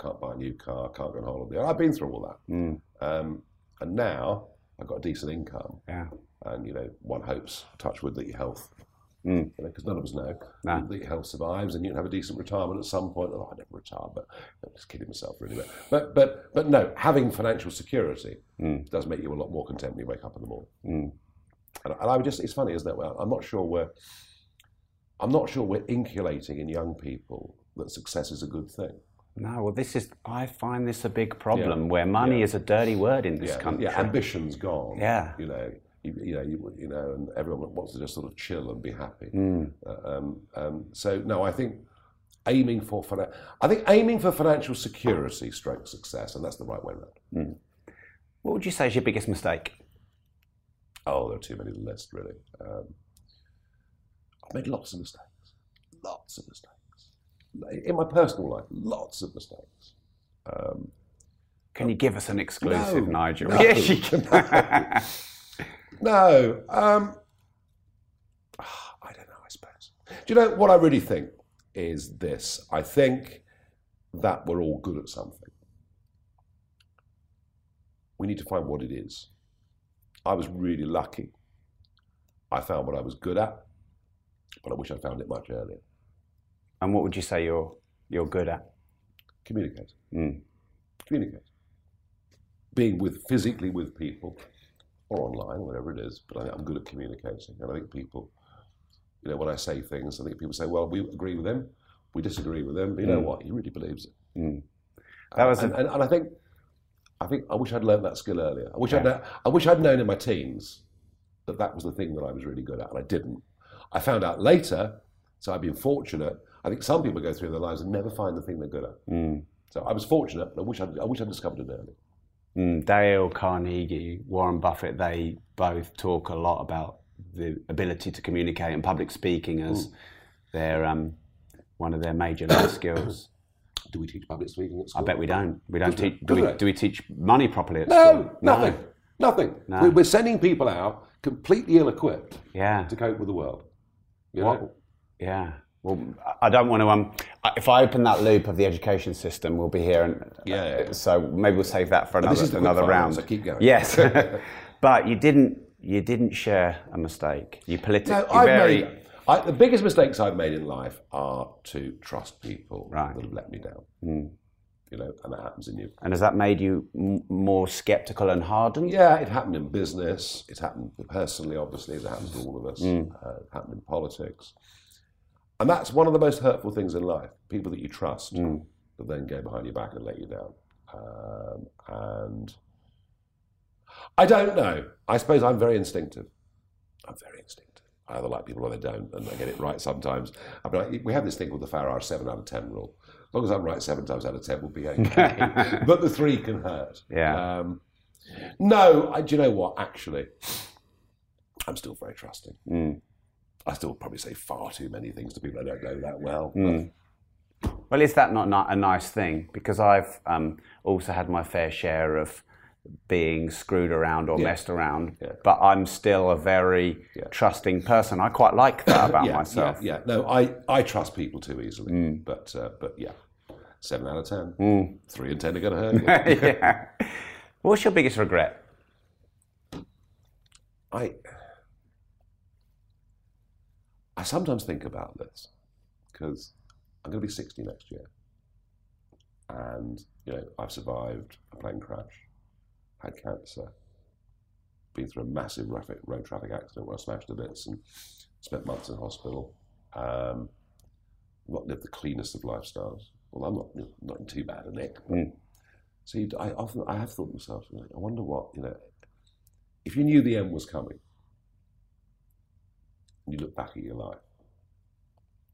can't buy a new car, can't go on holiday. I've been through all that. Um, and now I've got a decent income, Yeah. and you know, one hopes, touch wood, that your health, you know, because none of us know No. that your health survives, and you can have a decent retirement at some point. Oh, I never retire, but I'm just kidding myself, really. But but but, but no, having financial security mm. does make you a lot more content when you wake up in the morning. And, and I would just, it's funny, isn't it? Well, I'm not sure we're, I'm not sure we're inculating in young people that success is a good thing. No, well, this is, I find this a big problem where money is a dirty word in this yeah, country. yeah, ambition's gone. Yeah. you know, you, you know, you, you know, and everyone wants to just sort of chill and be happy. Hmm. Uh, um, um, so no, I think aiming for finan- I think aiming for financial security, stroke success, and that's the right way around. What would you say is your biggest mistake? Oh, there are too many to list, really. Um, I've made lots of mistakes, lots of mistakes in my personal life. Lots of mistakes. Um, Can you give us an exclusive, No, Nigel? no, <laughs> yes, you can. <laughs> No, um, I don't know. I suppose. Do you know what I really think is this? I think that we're all good at something. We need to find what it is. I was really lucky. I found what I was good at, but I wish I'd found it much earlier. And what would you say you're you're good at? Communicate. Mm. Communicate. Being with physically with people or online, whatever it is, but I, I'm good at communicating. And I think people, you know, when I say things, I think people say, well, we agree with him, we disagree with him. But you know Mm. what? He really believes it. Mm. That was a- and, and, and I think, I think I wish I'd learned that skill earlier. I wish I'd, I wish I'd known in my teens that that was the thing that I was really good at, and I didn't. I found out later, so I've been fortunate. I think some people go through their lives and never find the thing they're good at. Mm. So I was fortunate, but I wish I'd, I wish I'd discovered it early. Mm, Dale Carnegie, Warren Buffett, they both talk a lot about the ability to communicate and public speaking as their um, one of their major life skills. Do we teach public speaking at I bet we don't. We don't teach. Do we, do we teach money properly at No, school? nothing. Nothing. No. We're, we're sending people out completely ill-equipped Yeah. to cope with the world. You What- know? Yeah. Well, I- don't want to. Um, if I open that loop of the education system, we'll be here. And, Yeah, yeah, yeah. So maybe we'll save that for another this is another round. so keep going. Yes. <laughs> <laughs> but you didn't. You didn't share a mistake. You politically No, very. made, I, the biggest mistakes I've made in life are to trust people Right. that have let me down. Mm. You know, and that happens in you. And has that made you m- more skeptical and hardened? Yeah, it happened in business. It happened personally, obviously. It happens to all of us. Mm. Uh, it happened in politics. And that's one of the most hurtful things in life. People that you trust Mm. that then go behind your back and let you down. Um, and I don't know. I suppose I'm very instinctive. I'm very instinctive. I either like people or they don't, and I get it right sometimes. I mean, we have this thing called the Farage 7 out of 10 rule. As long as I'm right seven times out of 10, we'll be okay. <laughs> but the three can hurt. Yeah. Um, no, I, do you know what? Actually, I'm still very trusting. Mm. I still probably say far too many things to people I don't know that well. Mm. Well, is that not, not a nice thing? Because I've um, also had my fair share of being screwed around or Yeah. messed around, Yeah. but I'm still a very Yeah. trusting person. I quite like that about myself. Yeah. No, I, I trust people too easily. Mm. But uh, but yeah, seven out of ten. Mm. Three and ten are going <laughs> to hurt you. yeah. What's your biggest regret? I I sometimes think about this because I'm going to be 60 next year, and you know I've survived a plane crash, had cancer, been through a massive traffic, road traffic accident where I smashed to bits and spent months in hospital. Um, not lived the cleanest of lifestyles. Well, I'm not not in too bad a nick. Mm. So you, I often I have thought to myself, you know, I wonder what you know if you knew the end was coming and you look back at your life,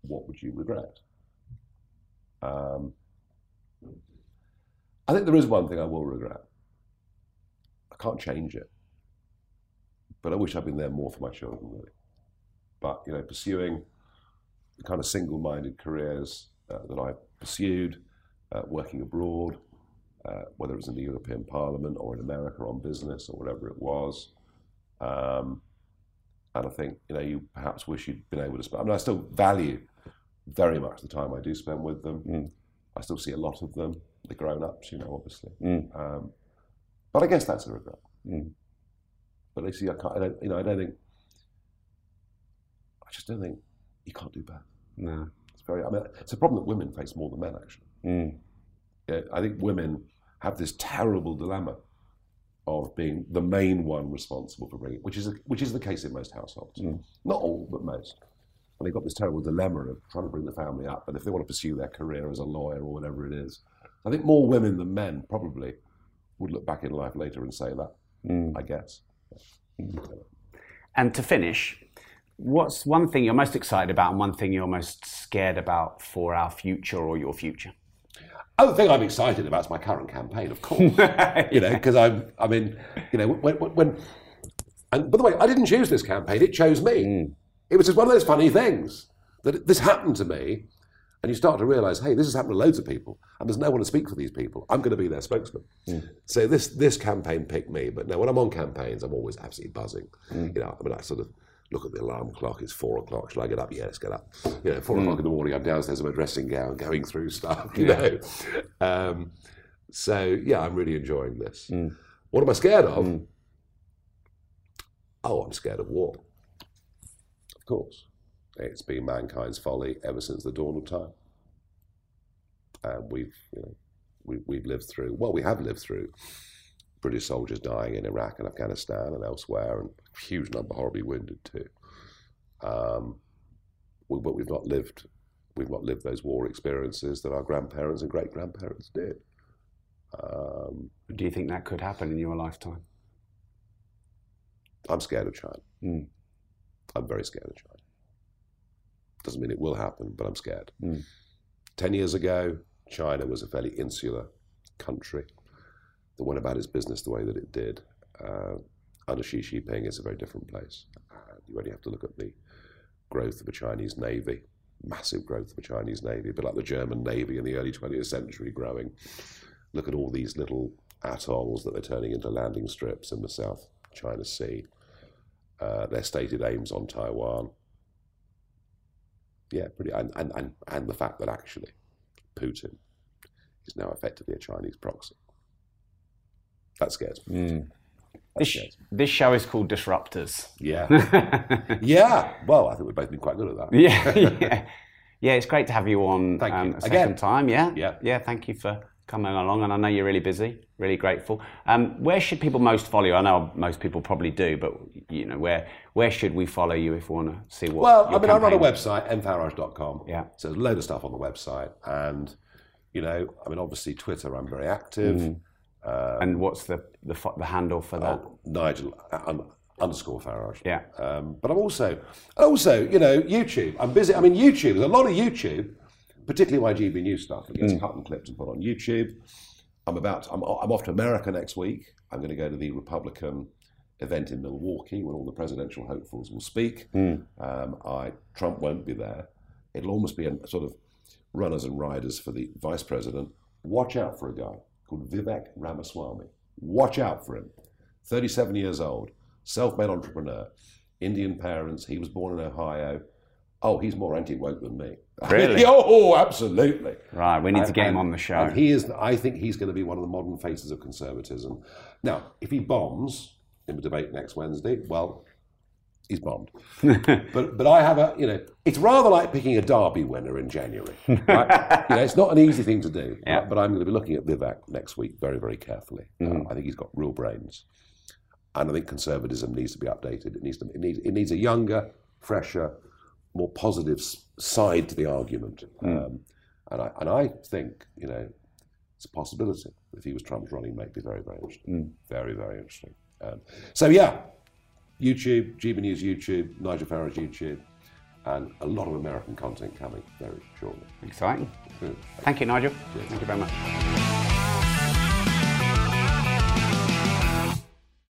what would you regret? Um, I think there is one thing I will regret. I can't change it, but I wish I'd been there more for my children, really. But you know, pursuing the kind of single-minded careers uh, that I pursued, uh, working abroad, uh, whether it was in the European Parliament or in America on business or whatever it was. Um, and I think you know you perhaps wish you'd been able to spend. I mean, I still value very much the time I do spend with them. Mm. I still see a lot of them, the grown-ups, you know, obviously. Mm. Um, but I guess that's a regret. Mm. But they see, I can't. I don't, you know, I don't think. I just don't think you can't do both. No. It's very. I mean, it's a problem that women face more than men actually. Mm. Yeah, I think women have this terrible dilemma of being the main one responsible for bringing, which is which is the case in most households. Mm. Not all, but most. And they've got this terrible dilemma of trying to bring the family up, but if they want to pursue their career as a lawyer or whatever it is, I think more women than men probably would look back in life later and say that. Mm. I guess. And to finish, what's one thing you're most excited about and one thing you're most scared about for our future or your future? Oh, the thing I'm excited about is my current campaign, of course. <laughs> you know, because I'm, I mean, you know, when, when, and by the way, I didn't choose this campaign; it chose me. Mm. It was just one of those funny things that this happened to me, and you start to realise, hey, this has happened to loads of people, and there's no one to speak for these people. I'm going to be their spokesman. Mm. So this this campaign picked me, but now when I'm on campaigns, I'm always absolutely buzzing. Mm. You know, I mean, I sort of look at the alarm clock. It's four o'clock. Shall I get up? Yeah, let's get up. You know, four mm. o'clock in the morning. I'm downstairs in my dressing gown, going through stuff. You know. Um, so yeah, I'm really enjoying this. What am I scared of? Oh, I'm scared of war. Of course, it's been mankind's folly ever since the dawn of time, and we've you know we, we've lived through. Well, we have lived through British soldiers dying in Iraq and Afghanistan and elsewhere, and a huge number horribly wounded too. Um, we, but we've not lived we've not lived those war experiences that our grandparents and great grandparents did. Um, Do you think that could happen in your lifetime? I'm scared of China. Mm. I'm very scared of China. Doesn't mean it will happen, but I'm scared. Mm. Ten years ago, China was a fairly insular country that went about its business the way that it did. Uh, under Xi Jinping, it's a very different place. Uh, you only have to look at the growth of the Chinese navy, massive growth of the Chinese navy, but like the German navy in the early 20th century growing. Look at all these little atolls that they're turning into landing strips in the South China Sea. Uh, their stated aims on Taiwan. Yeah, pretty, and, and, and, and the fact that actually Putin is now effectively a Chinese proxy. That scares me. That This, scares me. this show is called Disruptors. Yeah. <laughs> yeah. Well, I think we've both been quite good at that. yeah, <laughs> yeah, yeah. It's great to have you on Thank um, you. a second Again. time. Yeah, Yeah. yeah. Thank you for coming along, and I know you're really busy. Really grateful. Um, where should people most follow you? I know most people probably do, but you know, where where should we follow you if we want to see what? Well, I mean, I run a website, mfarage.com. Yeah. So there's a load of stuff on the website. And, you know, I mean, obviously, Twitter, I'm very active. Mm-hmm. and what's the the, the handle for that? Oh, Nigel uh, un, underscore Farage. Yeah. Um, but I'm also, also, you know, YouTube. I'm busy. I mean, YouTube. There's a lot of YouTube, particularly my GB News stuff that gets cut and clipped and put on YouTube. I'm about. I'm, I'm off to America next week. I'm going to go to the Republican event in Milwaukee where all the presidential hopefuls will speak. Um, I Trump won't be there. It'll almost be a sort of runners and riders for the vice president. Watch out for a guy called Vivek Ramaswamy. Watch out for him. 37 years old, self-made entrepreneur, Indian parents. He was born in Ohio. Oh, he's more anti-woke than me. <laughs> Really? <laughs> oh, absolutely. Right, we need to get him on the show. And he is. I think he's going to be one of the modern faces of conservatism. Now, if he bombs in the debate next Wednesday, well, he's bombed. <laughs> but but I have a you know, it's rather like picking a derby winner in January. Right? you know, it's not an easy thing to do. Yeah. But, but I'm going to be looking at Vivek next week very very carefully. Uh, I think he's got real brains, and I think conservatism needs to be updated. It needs to. It needs. It needs a younger, fresher, more positive side to the argument. Um, and I and I think you know it's a possibility if he was Trump's running mate, be very very interesting, very very interesting. Um, so yeah, YouTube, GB News YouTube, Nigel Farage YouTube, and a lot of American content coming very shortly. Exciting. Thank you, Nigel. Thank you very much.